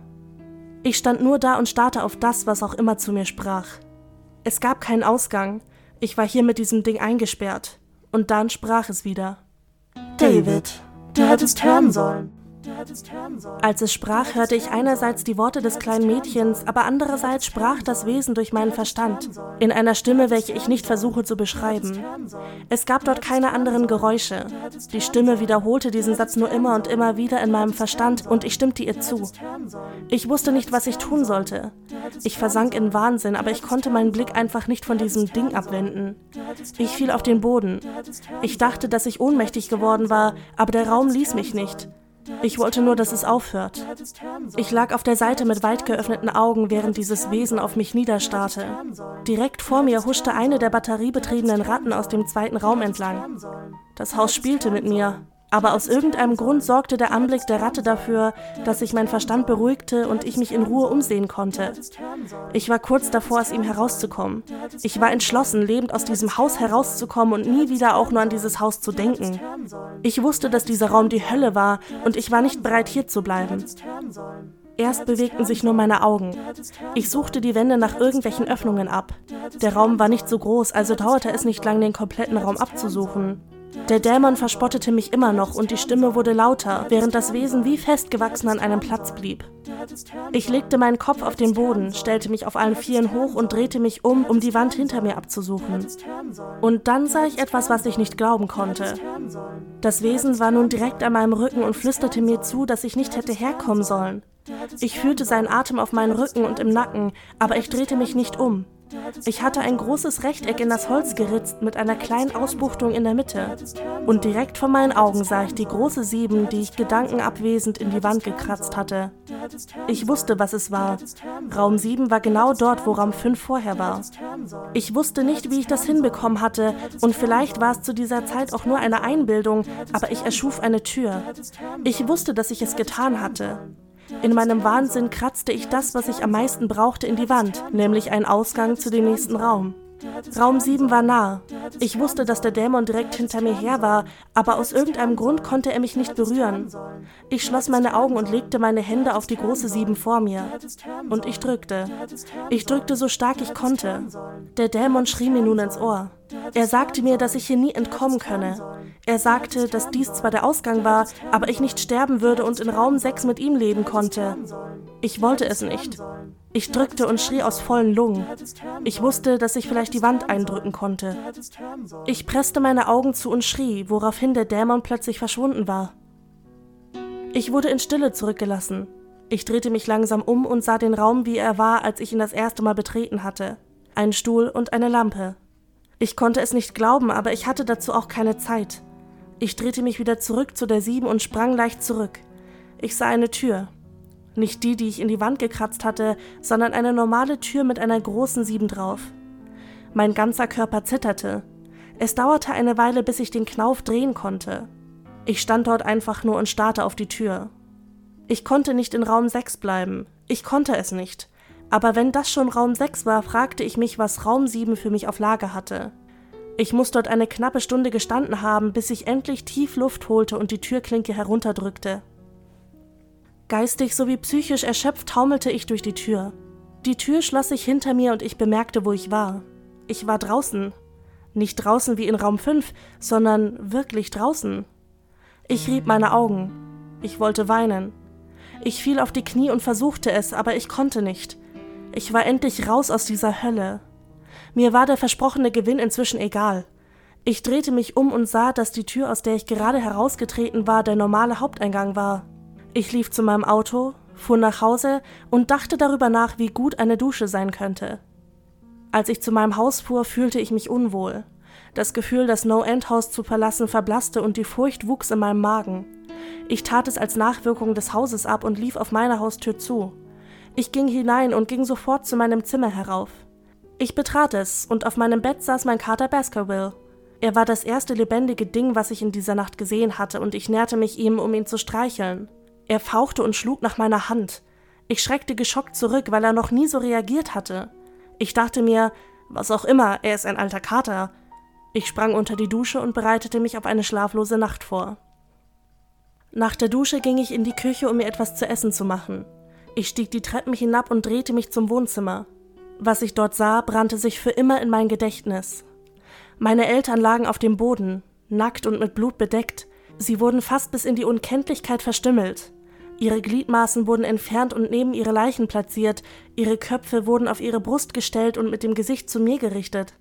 Ich stand nur da und starrte auf das, was auch immer zu mir sprach. Es gab keinen Ausgang. Ich war hier mit diesem Ding eingesperrt. Und dann sprach es wieder. David, du hättest hören sollen. Als es sprach, hörte ich einerseits die Worte des kleinen Mädchens, aber andererseits sprach das Wesen durch meinen Verstand, in einer Stimme, welche ich nicht versuche zu beschreiben. Es gab dort keine anderen Geräusche. Die Stimme wiederholte diesen Satz nur immer und immer wieder in meinem Verstand und ich stimmte ihr zu. Ich wusste nicht, was ich tun sollte. Ich versank in Wahnsinn, aber ich konnte meinen Blick einfach nicht von diesem Ding abwenden. Ich fiel auf den Boden. Ich dachte, dass ich ohnmächtig geworden war, aber der Raum ließ mich nicht. Ich wollte nur, dass es aufhört. Ich lag auf der Seite mit weit geöffneten Augen, während dieses Wesen auf mich niederstarrte. Direkt vor mir huschte eine der batteriebetriebenen Ratten aus dem zweiten Raum entlang. Das Haus spielte mit mir. Aber aus irgendeinem Grund sorgte der Anblick der Ratte dafür, dass sich mein Verstand beruhigte und ich mich in Ruhe umsehen konnte. Ich war kurz davor, aus ihm herauszukommen. Ich war entschlossen, lebend aus diesem Haus herauszukommen und nie wieder auch nur an dieses Haus zu denken. Ich wusste, dass dieser Raum die Hölle war und ich war nicht bereit, hier zu bleiben. Erst bewegten sich nur meine Augen. Ich suchte die Wände nach irgendwelchen Öffnungen ab. Der Raum war nicht so groß, also dauerte es nicht lang, den kompletten Raum abzusuchen. Der Dämon verspottete mich immer noch und die Stimme wurde lauter, während das Wesen wie festgewachsen an einem Platz blieb. Ich legte meinen Kopf auf den Boden, stellte mich auf allen Vieren hoch und drehte mich um, um die Wand hinter mir abzusuchen. Und dann sah ich etwas, was ich nicht glauben konnte. Das Wesen war nun direkt an meinem Rücken und flüsterte mir zu, dass ich nicht hätte herkommen sollen. Ich fühlte seinen Atem auf meinen Rücken und im Nacken, aber ich drehte mich nicht um. Ich hatte ein großes Rechteck in das Holz geritzt mit einer kleinen Ausbuchtung in der Mitte. Und direkt vor meinen Augen sah ich die große Sieben, die ich gedankenabwesend in die Wand gekratzt hatte. Ich wusste, was es war. Raum 7 war genau dort, wo Raum 5 vorher war. Ich wusste nicht, wie ich das hinbekommen hatte, und vielleicht war es zu dieser Zeit auch nur eine Einbildung, aber ich erschuf eine Tür. Ich wusste, dass ich es getan hatte. In meinem Wahnsinn kratzte ich das, was ich am meisten brauchte, in die Wand, nämlich einen Ausgang zu dem nächsten Raum. Raum 7 war nah. Ich wusste, dass der Dämon direkt hinter mir her war, aber aus irgendeinem Grund konnte er mich nicht berühren. Ich schloss meine Augen und legte meine Hände auf die große 7 vor mir. Und ich drückte. Ich drückte so stark ich konnte. Der Dämon schrie mir nun ins Ohr. Er sagte mir, dass ich hier nie entkommen könne. Er sagte, dass dies zwar der Ausgang war, aber ich nicht sterben würde und in Raum 6 mit ihm leben konnte. Ich wollte es nicht. Ich drückte und schrie aus vollen Lungen. Ich wusste, dass ich vielleicht die Wand eindrücken konnte. Ich presste meine Augen zu und schrie, woraufhin der Dämon plötzlich verschwunden war. Ich wurde in Stille zurückgelassen. Ich drehte mich langsam um und sah den Raum, wie er war, als ich ihn das erste Mal betreten hatte. Ein Stuhl und eine Lampe. Ich konnte es nicht glauben, aber ich hatte dazu auch keine Zeit. Ich drehte mich wieder zurück zu der Sieben und sprang leicht zurück. Ich sah eine Tür. Nicht die, die ich in die Wand gekratzt hatte, sondern eine normale Tür mit einer großen Sieben drauf. Mein ganzer Körper zitterte. Es dauerte eine Weile, bis ich den Knauf drehen konnte. Ich stand dort einfach nur und starrte auf die Tür. Ich konnte nicht in Raum 6 bleiben. Ich konnte es nicht. Aber wenn das schon Raum 6 war, fragte ich mich, was Raum 7 für mich auf Lager hatte. Ich muss dort eine knappe Stunde gestanden haben, bis ich endlich tief Luft holte und die Türklinke herunterdrückte. Geistig sowie psychisch erschöpft taumelte ich durch die Tür. Die Tür schloss sich hinter mir und ich bemerkte, wo ich war. Ich war draußen. Nicht draußen wie in Raum 5, sondern wirklich draußen. Ich rieb meine Augen. Ich wollte weinen. Ich fiel auf die Knie und versuchte es, aber ich konnte nicht. Ich war endlich raus aus dieser Hölle. Mir war der versprochene Gewinn inzwischen egal. Ich drehte mich um und sah, dass die Tür, aus der ich gerade herausgetreten war, der normale Haupteingang war. Ich lief zu meinem Auto, fuhr nach Hause und dachte darüber nach, wie gut eine Dusche sein könnte. Als ich zu meinem Haus fuhr, fühlte ich mich unwohl. Das Gefühl, das No-End-Haus zu verlassen, verblasste und die Furcht wuchs in meinem Magen. Ich tat es als Nachwirkung des Hauses ab und lief auf meine Haustür zu. Ich ging hinein und ging sofort zu meinem Zimmer herauf. Ich betrat es, und auf meinem Bett saß mein Kater Baskerville. Er war das erste lebendige Ding, was ich in dieser Nacht gesehen hatte, und ich näherte mich ihm, um ihn zu streicheln. Er fauchte und schlug nach meiner Hand. Ich schreckte geschockt zurück, weil er noch nie so reagiert hatte. Ich dachte mir, was auch immer, er ist ein alter Kater. Ich sprang unter die Dusche und bereitete mich auf eine schlaflose Nacht vor. Nach der Dusche ging ich in die Küche, um mir etwas zu essen zu machen. Ich stieg die Treppen hinab und drehte mich zum Wohnzimmer. Was ich dort sah, brannte sich für immer in mein Gedächtnis. Meine Eltern lagen auf dem Boden, nackt und mit Blut bedeckt. Sie wurden fast bis in die Unkenntlichkeit verstümmelt. Ihre Gliedmaßen wurden entfernt und neben ihre Leichen platziert, ihre Köpfe wurden auf ihre Brust gestellt und mit dem Gesicht zu mir gerichtet.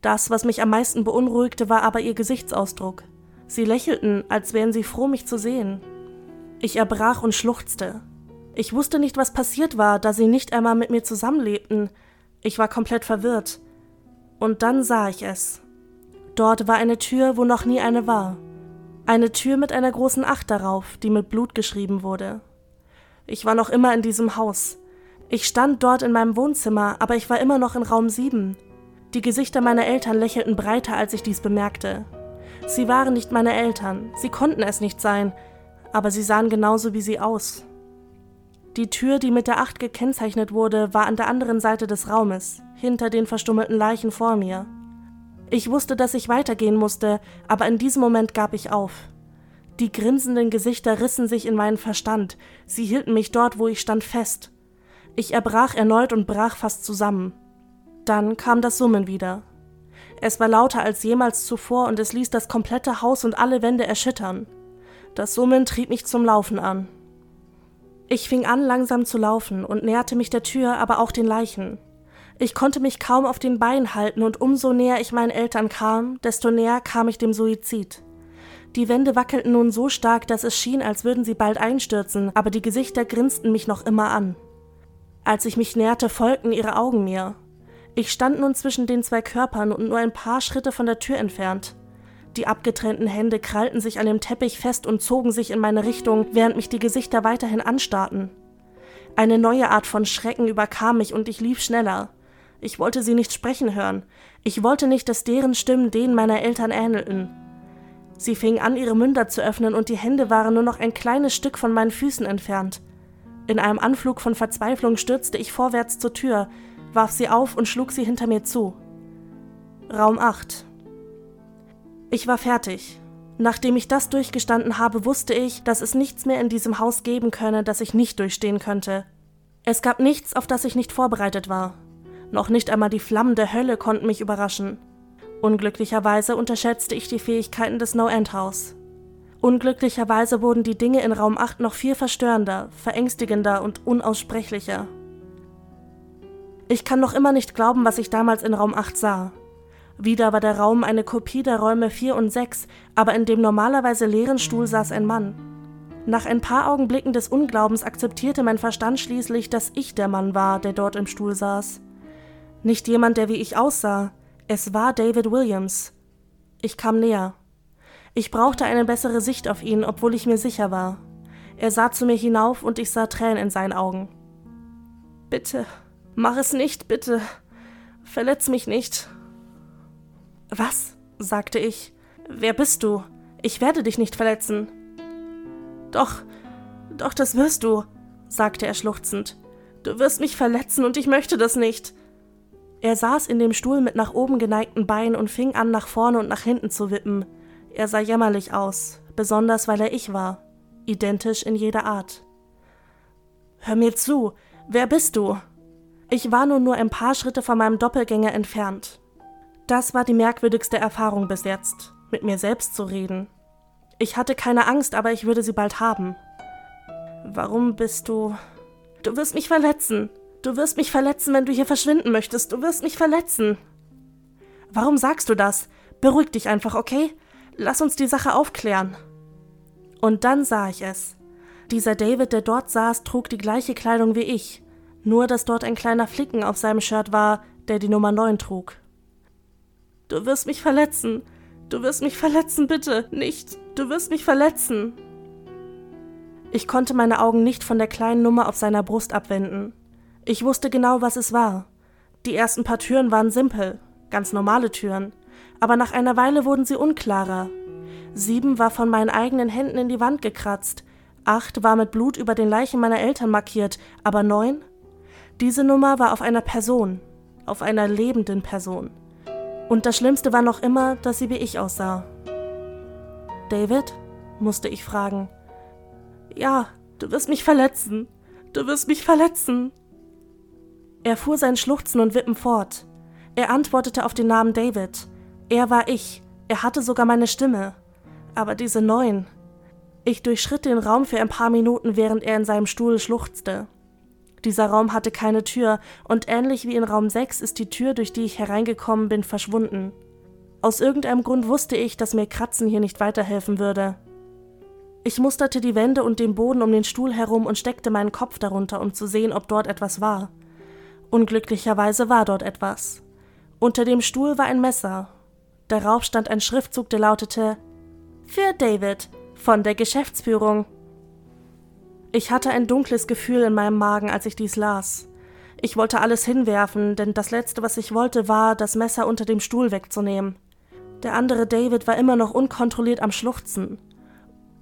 Das, was mich am meisten beunruhigte, war aber ihr Gesichtsausdruck. Sie lächelten, als wären sie froh, mich zu sehen. Ich erbrach und schluchzte. Ich wusste nicht, was passiert war, da sie nicht einmal mit mir zusammenlebten. Ich war komplett verwirrt. Und dann sah ich es. Dort war eine Tür, wo noch nie eine war. Eine Tür mit einer großen Acht darauf, die mit Blut geschrieben wurde. Ich war noch immer in diesem Haus. Ich stand dort in meinem Wohnzimmer, aber ich war immer noch in Raum 7. Die Gesichter meiner Eltern lächelten breiter, als ich dies bemerkte. Sie waren nicht meine Eltern, sie konnten es nicht sein, aber sie sahen genauso wie sie aus. Die Tür, die mit der Acht gekennzeichnet wurde, war an der anderen Seite des Raumes, hinter den verstummelten Leichen vor mir. Ich wusste, dass ich weitergehen musste, aber in diesem Moment gab ich auf. Die grinsenden Gesichter rissen sich in meinen Verstand, sie hielten mich dort, wo ich stand, fest. Ich erbrach erneut und brach fast zusammen. Dann kam das Summen wieder. Es war lauter als jemals zuvor und es ließ das komplette Haus und alle Wände erschüttern. Das Summen trieb mich zum Laufen an. Ich fing an, langsam zu laufen und näherte mich der Tür, aber auch den Leichen. Ich konnte mich kaum auf den Beinen halten und umso näher ich meinen Eltern kam, desto näher kam ich dem Suizid. Die Wände wackelten nun so stark, dass es schien, als würden sie bald einstürzen, aber die Gesichter grinsten mich noch immer an. Als ich mich näherte, folgten ihre Augen mir. Ich stand nun zwischen den zwei Körpern und nur ein paar Schritte von der Tür entfernt. Die abgetrennten Hände krallten sich an dem Teppich fest und zogen sich in meine Richtung, während mich die Gesichter weiterhin anstarrten. Eine neue Art von Schrecken überkam mich und ich lief schneller. Ich wollte sie nicht sprechen hören. Ich wollte nicht, dass deren Stimmen denen meiner Eltern ähnelten. Sie fingen an, ihre Münder zu öffnen und die Hände waren nur noch ein kleines Stück von meinen Füßen entfernt. In einem Anflug von Verzweiflung stürzte ich vorwärts zur Tür, warf sie auf und schlug sie hinter mir zu. Raum 8. Ich war fertig. Nachdem ich das durchgestanden habe, wusste ich, dass es nichts mehr in diesem Haus geben könne, das ich nicht durchstehen könnte. Es gab nichts, auf das ich nicht vorbereitet war. Noch nicht einmal die Flammen der Hölle konnten mich überraschen. Unglücklicherweise unterschätzte ich die Fähigkeiten des No-End-Haus. Unglücklicherweise wurden die Dinge in Raum 8 noch viel verstörender, verängstigender und unaussprechlicher. Ich kann noch immer nicht glauben, was ich damals in Raum 8 sah. Wieder war der Raum eine Kopie der Räume 4 und 6, aber in dem normalerweise leeren Stuhl saß ein Mann. Nach ein paar Augenblicken des Unglaubens akzeptierte mein Verstand schließlich, dass ich der Mann war, der dort im Stuhl saß. Nicht jemand, der wie ich aussah, es war David Williams. Ich kam näher. Ich brauchte eine bessere Sicht auf ihn, obwohl ich mir sicher war. Er sah zu mir hinauf und ich sah Tränen in seinen Augen. Bitte, mach es nicht, bitte. Verletz mich nicht. Was? sagte ich. Wer bist du? Ich werde dich nicht verletzen. Doch, doch, das wirst du, sagte er schluchzend. Du wirst mich verletzen und ich möchte das nicht. Er saß in dem Stuhl mit nach oben geneigten Beinen und fing an, nach vorne und nach hinten zu wippen. Er sah jämmerlich aus, besonders weil er ich war, identisch in jeder Art. Hör mir zu, wer bist du? Ich war nun nur ein paar Schritte von meinem Doppelgänger entfernt. Das war die merkwürdigste Erfahrung bis jetzt, mit mir selbst zu reden. Ich hatte keine Angst, aber ich würde sie bald haben. Warum bist du. Du wirst mich verletzen. Du wirst mich verletzen, wenn du hier verschwinden möchtest. Du wirst mich verletzen. Warum sagst du das? Beruhig dich einfach, okay? Lass uns die Sache aufklären. Und dann sah ich es. Dieser David, der dort saß, trug die gleiche Kleidung wie ich, nur dass dort ein kleiner Flicken auf seinem Shirt war, der die Nummer 9 trug. Du wirst mich verletzen. Du wirst mich verletzen, bitte. Nicht. Du wirst mich verletzen. Ich konnte meine Augen nicht von der kleinen Nummer auf seiner Brust abwenden. Ich wusste genau, was es war. Die ersten paar Türen waren simpel, ganz normale Türen, aber nach einer Weile wurden sie unklarer. Sieben war von meinen eigenen Händen in die Wand gekratzt, acht war mit Blut über den Leichen meiner Eltern markiert, aber neun? Diese Nummer war auf einer Person, auf einer lebenden Person. Und das Schlimmste war noch immer, dass sie wie ich aussah. David? musste ich fragen. Ja, du wirst mich verletzen. Du wirst mich verletzen. Er fuhr sein Schluchzen und Wippen fort. Er antwortete auf den Namen David. Er war ich. Er hatte sogar meine Stimme. Aber diese neuen. Ich durchschritt den Raum für ein paar Minuten, während er in seinem Stuhl schluchzte. Dieser Raum hatte keine Tür, und ähnlich wie in Raum 6 ist die Tür, durch die ich hereingekommen bin, verschwunden. Aus irgendeinem Grund wusste ich, dass mir Kratzen hier nicht weiterhelfen würde. Ich musterte die Wände und den Boden um den Stuhl herum und steckte meinen Kopf darunter, um zu sehen, ob dort etwas war. Unglücklicherweise war dort etwas. Unter dem Stuhl war ein Messer. Darauf stand ein Schriftzug, der lautete Für David von der Geschäftsführung. Ich hatte ein dunkles Gefühl in meinem Magen, als ich dies las. Ich wollte alles hinwerfen, denn das Letzte, was ich wollte, war, das Messer unter dem Stuhl wegzunehmen. Der andere David war immer noch unkontrolliert am Schluchzen.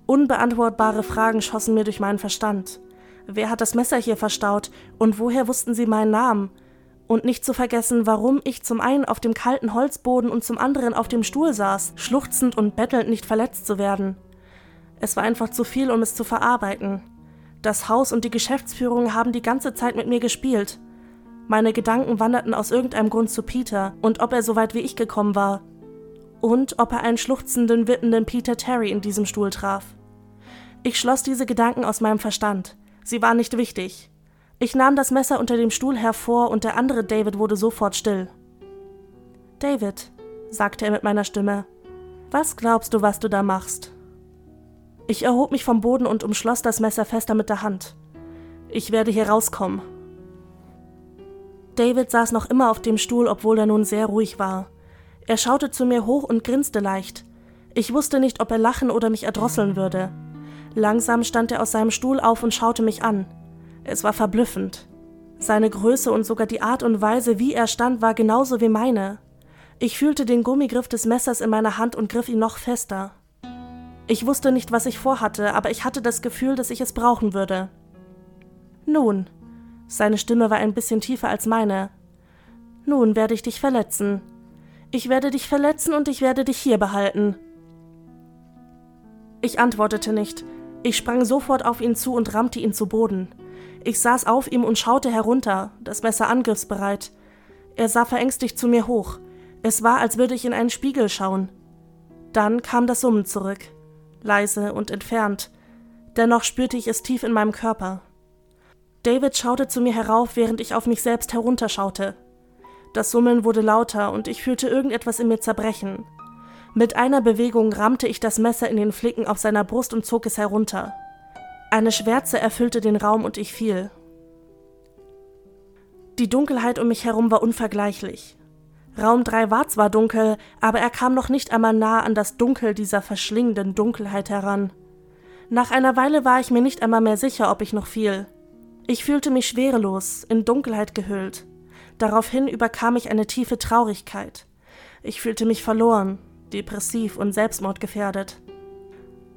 Unbeantwortbare Fragen schossen mir durch meinen Verstand. Wer hat das Messer hier verstaut und woher wussten sie meinen Namen? Und nicht zu vergessen, warum ich zum einen auf dem kalten Holzboden und zum anderen auf dem Stuhl saß, schluchzend und bettelnd nicht verletzt zu werden. Es war einfach zu viel, um es zu verarbeiten. Das Haus und die Geschäftsführung haben die ganze Zeit mit mir gespielt. Meine Gedanken wanderten aus irgendeinem Grund zu Peter und ob er so weit wie ich gekommen war. Und ob er einen schluchzenden, wippenden Peter Terry in diesem Stuhl traf. Ich schloss diese Gedanken aus meinem Verstand. Sie waren nicht wichtig. Ich nahm das Messer unter dem Stuhl hervor und der andere David wurde sofort still. David, sagte er mit meiner Stimme, was glaubst du, was du da machst? Ich erhob mich vom Boden und umschloss das Messer fester mit der Hand. Ich werde hier rauskommen. David saß noch immer auf dem Stuhl, obwohl er nun sehr ruhig war. Er schaute zu mir hoch und grinste leicht. Ich wusste nicht, ob er lachen oder mich erdrosseln würde. Langsam stand er aus seinem Stuhl auf und schaute mich an. Es war verblüffend. Seine Größe und sogar die Art und Weise, wie er stand, war genauso wie meine. Ich fühlte den Gummigriff des Messers in meiner Hand und griff ihn noch fester. Ich wusste nicht, was ich vorhatte, aber ich hatte das Gefühl, dass ich es brauchen würde. Nun, seine Stimme war ein bisschen tiefer als meine. Nun werde ich dich verletzen. Ich werde dich verletzen und ich werde dich hier behalten. Ich antwortete nicht. Ich sprang sofort auf ihn zu und rammte ihn zu Boden. Ich saß auf ihm und schaute herunter, das Messer angriffsbereit. Er sah verängstigt zu mir hoch. Es war, als würde ich in einen Spiegel schauen. Dann kam das Summen zurück, leise und entfernt. Dennoch spürte ich es tief in meinem Körper. David schaute zu mir herauf, während ich auf mich selbst herunterschaute. Das Summen wurde lauter und ich fühlte irgendetwas in mir zerbrechen. Mit einer Bewegung rammte ich das Messer in den Flicken auf seiner Brust und zog es herunter. Eine Schwärze erfüllte den Raum und ich fiel. Die Dunkelheit um mich herum war unvergleichlich. Raum 3 war zwar dunkel, aber er kam noch nicht einmal nah an das Dunkel dieser verschlingenden Dunkelheit heran. Nach einer Weile war ich mir nicht einmal mehr sicher, ob ich noch fiel. Ich fühlte mich schwerelos, in Dunkelheit gehüllt. Daraufhin überkam ich eine tiefe Traurigkeit. Ich fühlte mich verloren, depressiv und selbstmordgefährdet.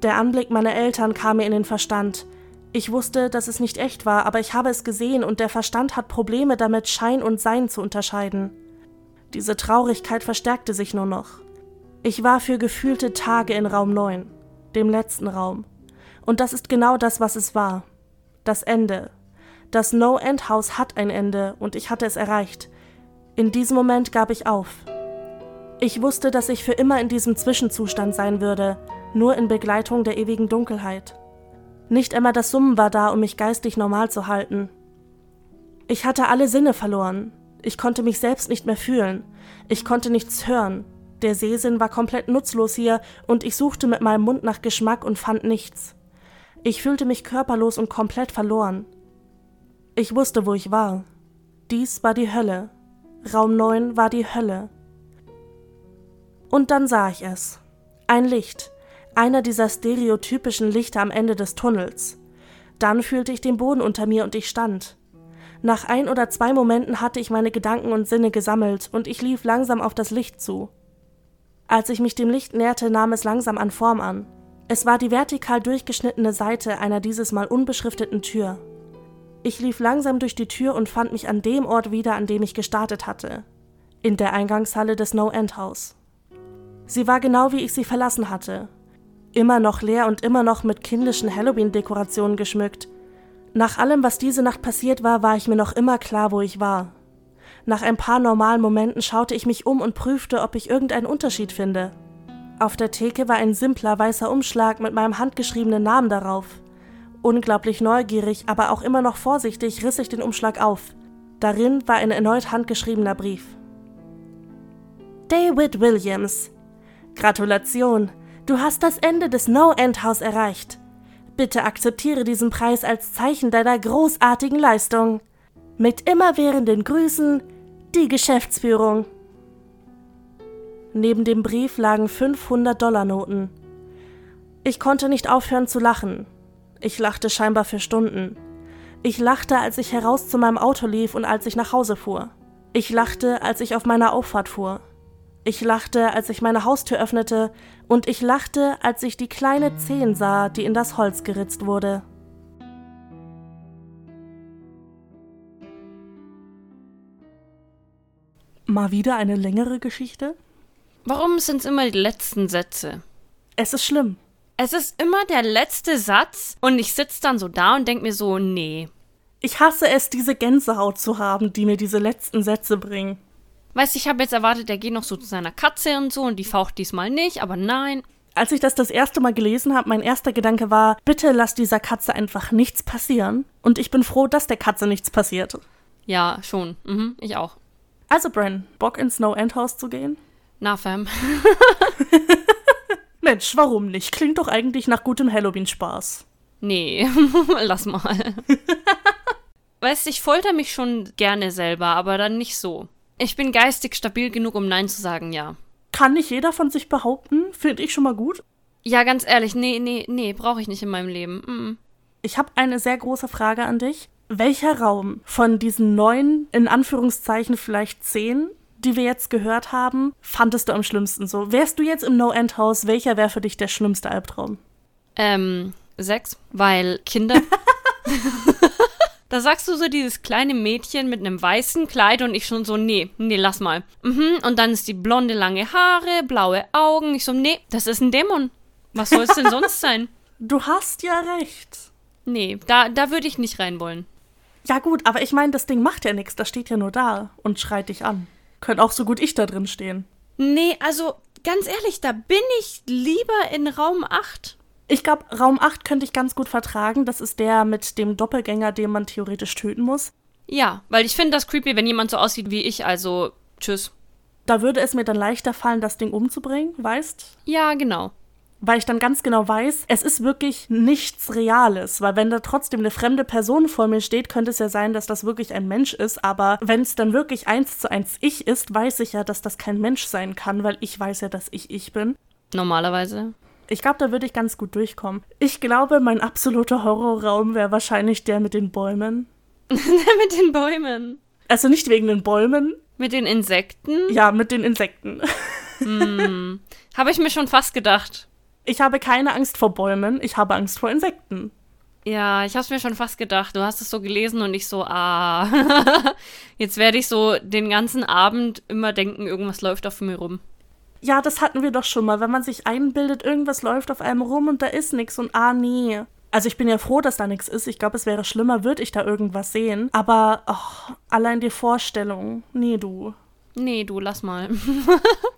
Der Anblick meiner Eltern kam mir in den Verstand. Ich wusste, dass es nicht echt war, aber ich habe es gesehen und der Verstand hat Probleme damit, Schein und Sein zu unterscheiden. Diese Traurigkeit verstärkte sich nur noch. Ich war für gefühlte Tage in Raum 9, dem letzten Raum. Und das ist genau das, was es war. Das Ende. Das No-End-Haus hat ein Ende und ich hatte es erreicht. In diesem Moment gab ich auf. Ich wusste, dass ich für immer in diesem Zwischenzustand sein würde, nur in Begleitung der ewigen Dunkelheit. Nicht einmal das Summen war da, um mich geistig normal zu halten. Ich hatte alle Sinne verloren. Ich konnte mich selbst nicht mehr fühlen. Ich konnte nichts hören. Der Sehsinn war komplett nutzlos hier und ich suchte mit meinem Mund nach Geschmack und fand nichts. Ich fühlte mich körperlos und komplett verloren. Ich wusste, wo ich war. Dies war die Hölle. Raum 9 war die Hölle. Und dann sah ich es. Ein Licht, einer dieser stereotypischen Lichter am Ende des Tunnels. Dann fühlte ich den Boden unter mir und ich stand. Nach ein oder zwei Momenten hatte ich meine Gedanken und Sinne gesammelt und ich lief langsam auf das Licht zu. Als ich mich dem Licht näherte, nahm es langsam an Form an. Es war die vertikal durchgeschnittene Seite einer dieses Mal unbeschrifteten Tür. Ich lief langsam durch die Tür und fand mich an dem Ort wieder, an dem ich gestartet hatte. In der Eingangshalle des No-End-Haus. Sie war genau wie ich sie verlassen hatte, immer noch leer und immer noch mit kindischen Halloween-Dekorationen geschmückt. Nach allem, was diese Nacht passiert war, war ich mir noch immer klar, wo ich war. Nach ein paar normalen Momenten schaute ich mich um und prüfte, ob ich irgendeinen Unterschied finde. Auf der Theke war ein simpler weißer Umschlag mit meinem handgeschriebenen Namen darauf. Unglaublich neugierig, aber auch immer noch vorsichtig riss ich den Umschlag auf. Darin war ein erneut handgeschriebener Brief. David Williams. Gratulation, Du hast das Ende des No-End-Haus erreicht. Bitte akzeptiere diesen Preis als Zeichen deiner großartigen Leistung. Mit immerwährenden Grüßen, die Geschäftsführung. Neben dem Brief lagen 500-Dollar-Noten. Ich konnte nicht aufhören zu lachen. Ich lachte scheinbar für Stunden. Ich lachte, als ich heraus zu meinem Auto lief und als ich nach Hause fuhr. Ich lachte, als ich auf meiner Auffahrt fuhr. Ich lachte, als ich meine Haustür öffnete, und ich lachte, als ich die kleine Zehen sah, die in das Holz geritzt wurde. Mal wieder eine längere Geschichte? Warum sind es immer die letzten Sätze? Es ist schlimm. Es ist immer der letzte Satz und ich sitze dann so da und denke mir so, nee. Ich hasse es, diese Gänsehaut zu haben, die mir diese letzten Sätze bringen. Weißt du, ich habe jetzt erwartet, er geht noch so zu seiner Katze und so und die faucht diesmal nicht, aber nein. Als ich das das erste Mal gelesen habe, mein erster Gedanke war, bitte lass dieser Katze einfach nichts passieren. Und ich bin froh, dass der Katze nichts passiert. Ja, schon. Mhm, ich auch. Also, Bren, Bock ins No End House zu gehen? Na, Fam. (laughs) Mensch, warum nicht? Klingt doch eigentlich nach gutem Halloween-Spaß. Nee, (laughs) lass mal. (laughs) weißt du, ich folter mich schon gerne selber, aber dann nicht so. Ich bin geistig stabil genug, um Nein zu sagen, ja. Kann nicht jeder von sich behaupten, finde ich schon mal gut. Ja, ganz ehrlich, nee, nee, nee, brauche ich nicht in meinem Leben. Mm. Ich habe eine sehr große Frage an dich. Welcher Raum von diesen neun, in Anführungszeichen vielleicht zehn, die wir jetzt gehört haben, fandest du am schlimmsten so? Wärst du jetzt im No-End-Haus, welcher wäre für dich der schlimmste Albtraum? Ähm, sechs, weil Kinder. (laughs) da sagst du so dieses kleine Mädchen mit einem weißen Kleid und ich schon so, nee, nee, lass mal. Mhm, und dann ist die blonde lange Haare, blaue Augen. Ich so, nee, das ist ein Dämon. Was soll es denn sonst sein? (laughs) Du hast ja recht. Nee, da, da würde ich nicht rein wollen. Ja gut, aber ich meine, das Ding macht ja nichts, das steht ja nur da und schreit dich an. Könnte auch so gut ich da drin stehen. Nee, also ganz ehrlich, da bin ich lieber in Raum 8. Ich glaube, Raum 8 könnte ich ganz gut vertragen. Das ist der mit dem Doppelgänger, den man theoretisch töten muss. Ja, weil ich finde das creepy, wenn jemand so aussieht wie ich, also tschüss. Da würde es mir dann leichter fallen, das Ding umzubringen, weißt? Ja, genau weil ich dann ganz genau weiß, es ist wirklich nichts Reales, weil wenn da trotzdem eine fremde Person vor mir steht, könnte es ja sein, dass das wirklich ein Mensch ist, aber wenn es dann wirklich eins zu eins ich ist, weiß ich ja, dass das kein Mensch sein kann, weil ich weiß ja, dass ich ich bin. Normalerweise. Ich glaube, da würde ich ganz gut durchkommen. Ich glaube, mein absoluter Horrorraum wäre wahrscheinlich der mit den Bäumen. der (laughs) mit den Bäumen. Also nicht wegen den Bäumen. Mit den Insekten? Ja, mit den Insekten. hm. (laughs) Habe ich mir schon fast gedacht. Ich habe keine Angst vor Bäumen, ich habe Angst vor Insekten. Ja, ich habe es mir schon fast gedacht. Du hast es so gelesen und ich so, ah. (laughs) Jetzt werde ich so den ganzen Abend immer denken, irgendwas läuft auf mir rum. Ja, das hatten wir doch schon mal, wenn man sich einbildet, irgendwas läuft auf einem rum und da ist nichts und ah, nee. Also ich bin ja froh, dass da nichts ist. Ich glaube, es wäre schlimmer, würde ich da irgendwas sehen. Aber oh, allein die Vorstellung, nee, du. Nee, du, lass mal.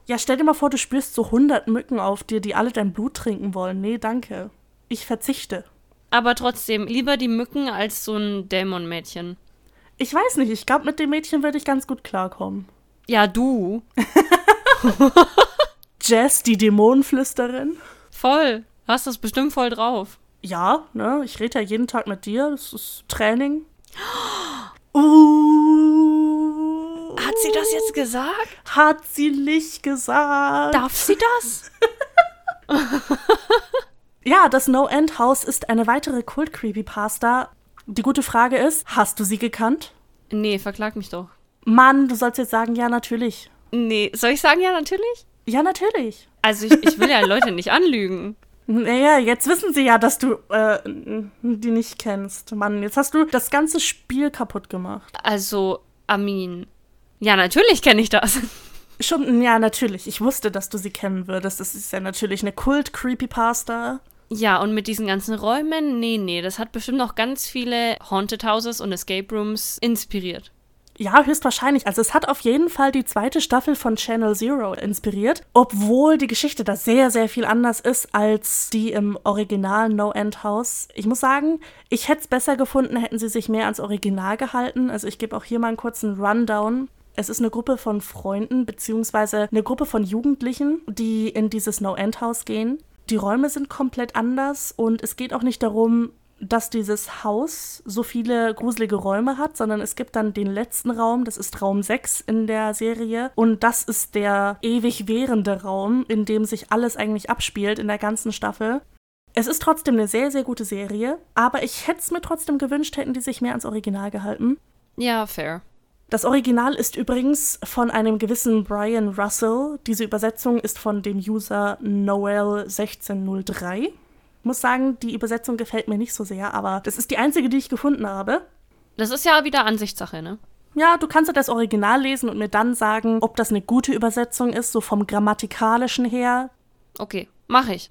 ja, stell dir mal vor, du spürst so 100 Mücken auf dir, die alle dein Blut trinken wollen. Nee, danke. Ich verzichte. Aber trotzdem, lieber die Mücken als so ein Dämonmädchen. Ich weiß nicht, ich glaube, mit dem Mädchen würde ich ganz gut klarkommen. Ja, du. (laughs) (laughs) Jess, die Dämonenflüsterin. Voll. Hast das bestimmt voll drauf. Ja, ne? Ich rede ja jeden Tag mit dir. Das ist Training. (gasps) Uh. Hat sie das jetzt gesagt? Hat sie nicht gesagt. Darf sie das? (laughs) ja, das No-End-House ist eine weitere Kult-Creepypasta. Die gute Frage ist, hast du sie gekannt? Nee, verklag mich doch. Mann, du sollst jetzt sagen, ja, natürlich. Nee, soll ich sagen, ja, natürlich? Ja, natürlich. Also ich, ich will ja Leute nicht anlügen. (laughs) Naja, jetzt wissen sie ja, dass du äh, die nicht kennst. Mann, jetzt hast du das ganze Spiel kaputt gemacht. Also, Amin, ja, natürlich kenne ich das. (laughs) Schon, ja, natürlich. Ich wusste, dass du sie kennen würdest. Das ist ja natürlich eine Kult-Creepypasta. Ja, und mit diesen ganzen Räumen, nee, nee, das hat bestimmt noch ganz viele Haunted Houses und Escape Rooms inspiriert. Ja, höchstwahrscheinlich. Also es hat auf jeden Fall die zweite Staffel von Channel Zero inspiriert, obwohl die Geschichte da sehr, sehr viel anders ist als die im Original No End House. Ich muss sagen, ich hätte es besser gefunden, hätten sie sich mehr ans Original gehalten. Also ich gebe auch hier mal einen kurzen Rundown. Es ist eine Gruppe von Freunden beziehungsweise eine Gruppe von Jugendlichen, die in dieses No-End-Haus gehen. Die Räume sind komplett anders und es geht auch nicht darum, dass dieses Haus so viele gruselige Räume hat, sondern es gibt dann den letzten Raum, das ist Raum 6 in der Serie und das ist der ewig währende Raum, in dem sich alles eigentlich abspielt in der ganzen Staffel. Es ist trotzdem eine sehr, sehr gute Serie, aber ich hätte es mir trotzdem gewünscht, hätten die sich mehr ans Original gehalten. Ja, fair. Das Original ist übrigens von einem gewissen Brian Russell. Diese Übersetzung ist von dem User Noel1603. Ich muss sagen, die Übersetzung gefällt mir nicht so sehr, aber das ist die einzige, die ich gefunden habe. Das ist ja wieder Ansichtssache, ne? Ja, du kannst ja das Original lesen und mir dann sagen, ob das eine gute Übersetzung ist, so vom grammatikalischen her. Okay, mache ich.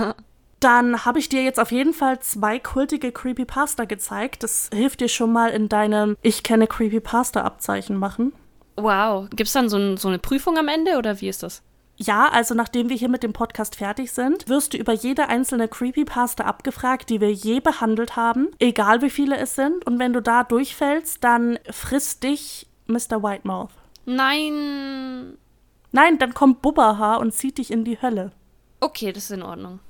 (laughs) Dann habe ich dir jetzt auf jeden Fall zwei kultige Creepypasta gezeigt. Das hilft dir schon mal in deinem Ich kenne Creepypasta-Abzeichen machen. Wow. Gibt es dann so, ein, so eine Prüfung am Ende oder wie ist das? Ja, also nachdem wir hier mit dem Podcast fertig sind, wirst du über jede einzelne Creepypasta abgefragt, die wir je behandelt haben, egal wie viele es sind. Und wenn du da durchfällst, dann frisst dich Mr. Whitemouth. Nein. Nein, dann kommt Bubbaha und zieht dich in die Hölle. Okay, das ist in Ordnung.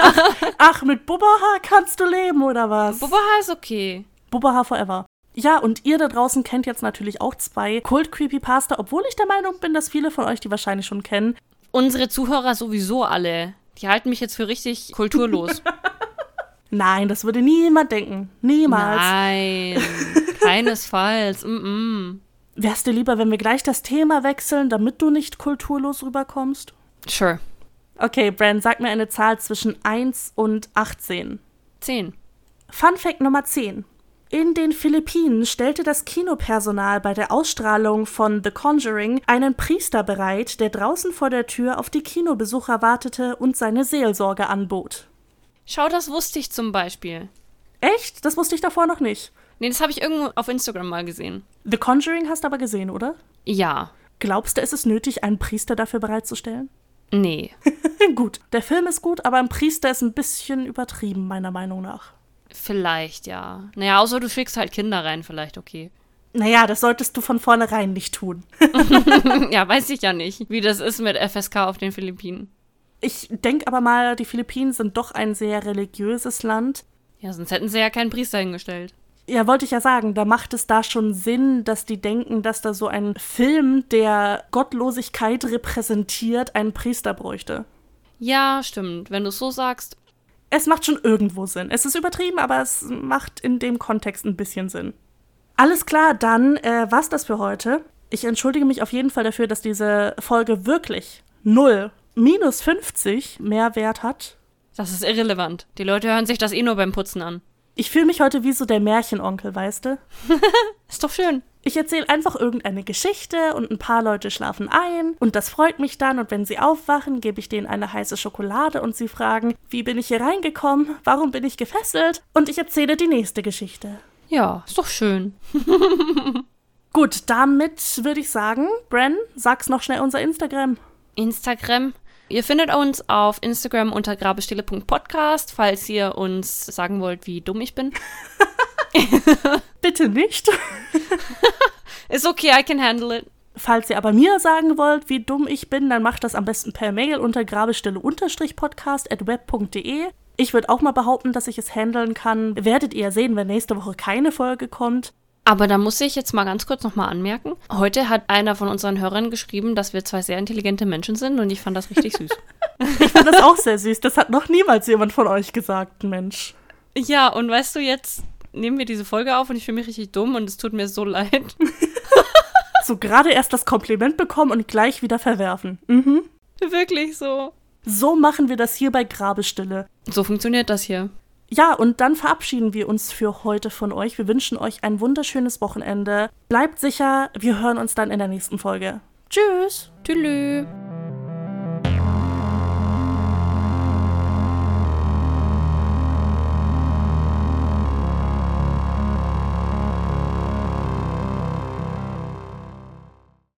ach, (laughs) ach, mit Bubbaha kannst du leben, oder was? Bubbaha ist okay. Bubbaha forever. Ja, und ihr da draußen kennt jetzt natürlich auch zwei Kult-Creepypasta, obwohl ich der Meinung bin, dass viele von euch die wahrscheinlich schon kennen. Unsere Zuhörer sowieso alle. Die halten mich jetzt für richtig kulturlos. (laughs) Nein, das würde niemand denken. Niemals. Nein, (laughs) keinesfalls. Mm -mm. Wärst dir lieber, wenn wir gleich das Thema wechseln, damit du nicht kulturlos rüberkommst? Sure. Okay, Bran, sag mir eine Zahl zwischen 1 und 18. 10. Fun Fact Nummer 10. In den Philippinen stellte das Kinopersonal bei der Ausstrahlung von The Conjuring einen Priester bereit, der draußen vor der Tür auf die Kinobesucher wartete und seine Seelsorge anbot. Schau, das wusste ich zum Beispiel. Echt? Das wusste ich davor noch nicht. Nee, das habe ich irgendwo auf Instagram mal gesehen. The Conjuring hast du aber gesehen, oder? Ja. Glaubst du, ist es nötig, einen Priester dafür bereitzustellen? Nee. (laughs) gut, der Film ist gut, aber ein Priester ist ein bisschen übertrieben, meiner Meinung nach. Vielleicht, ja. Naja, außer du schickst halt Kinder rein, vielleicht okay. Naja, das solltest du von vornherein nicht tun. (laughs) (laughs) ja, weiß ich ja nicht, wie das ist mit FSK auf den Philippinen. Ich denke aber mal, die Philippinen sind doch ein sehr religiöses Land. Ja, sonst hätten sie ja keinen Priester hingestellt. Ja, wollte ich ja sagen, da macht es da schon Sinn, dass die denken, dass da so ein Film, der Gottlosigkeit repräsentiert, einen Priester bräuchte. Ja, stimmt. Wenn du es so sagst. Es macht schon irgendwo Sinn. Es ist übertrieben, aber es macht in dem Kontext ein bisschen Sinn. Alles klar, dann äh, war's das für heute. Ich entschuldige mich auf jeden Fall dafür, dass diese Folge wirklich null minus 50 Mehrwert hat. Das ist irrelevant. Die Leute hören sich das eh nur beim Putzen an. Ich fühle mich heute wie so der Märchenonkel, weißt du? (laughs) ist doch schön. Ich erzähle einfach irgendeine Geschichte und ein paar Leute schlafen ein und das freut mich dann und wenn sie aufwachen, gebe ich denen eine heiße Schokolade und sie fragen, wie bin ich hier reingekommen, warum bin ich gefesselt und ich erzähle die nächste Geschichte. Ja, ist doch schön. (laughs) Gut, damit würde ich sagen, Bren, sag's noch schnell unser Instagram. Instagram Ihr findet uns auf Instagram unter grabestille.podcast, falls ihr uns sagen wollt, wie dumm ich bin. (laughs) (laughs) Bitte nicht. (laughs) Ist okay, I can handle it. Falls ihr aber mir sagen wollt, wie dumm ich bin, dann macht das am besten per Mail unter grabestille-podcast at web.de. Ich würde auch mal behaupten, dass ich es handeln kann. Werdet ihr sehen, wenn nächste Woche keine Folge kommt. Aber da muss ich jetzt mal ganz kurz nochmal anmerken. Heute hat einer von unseren Hörern geschrieben, dass wir zwei sehr intelligente Menschen sind und ich fand das richtig süß. (laughs) ich fand das auch sehr süß. Das hat noch niemals jemand von euch gesagt, Mensch. Ja, und weißt du, jetzt nehmen wir diese Folge auf und ich fühle mich richtig dumm und es tut mir so leid. so gerade erst das Kompliment bekommen und gleich wieder verwerfen. Mhm. Wirklich so. So machen wir das hier bei Grabestille. So funktioniert das hier. Ja, und dann verabschieden wir uns für heute von euch. Wir wünschen euch ein wunderschönes Wochenende. Bleibt sicher, wir hören uns dann in der nächsten Folge. Tschüss. Tschüss.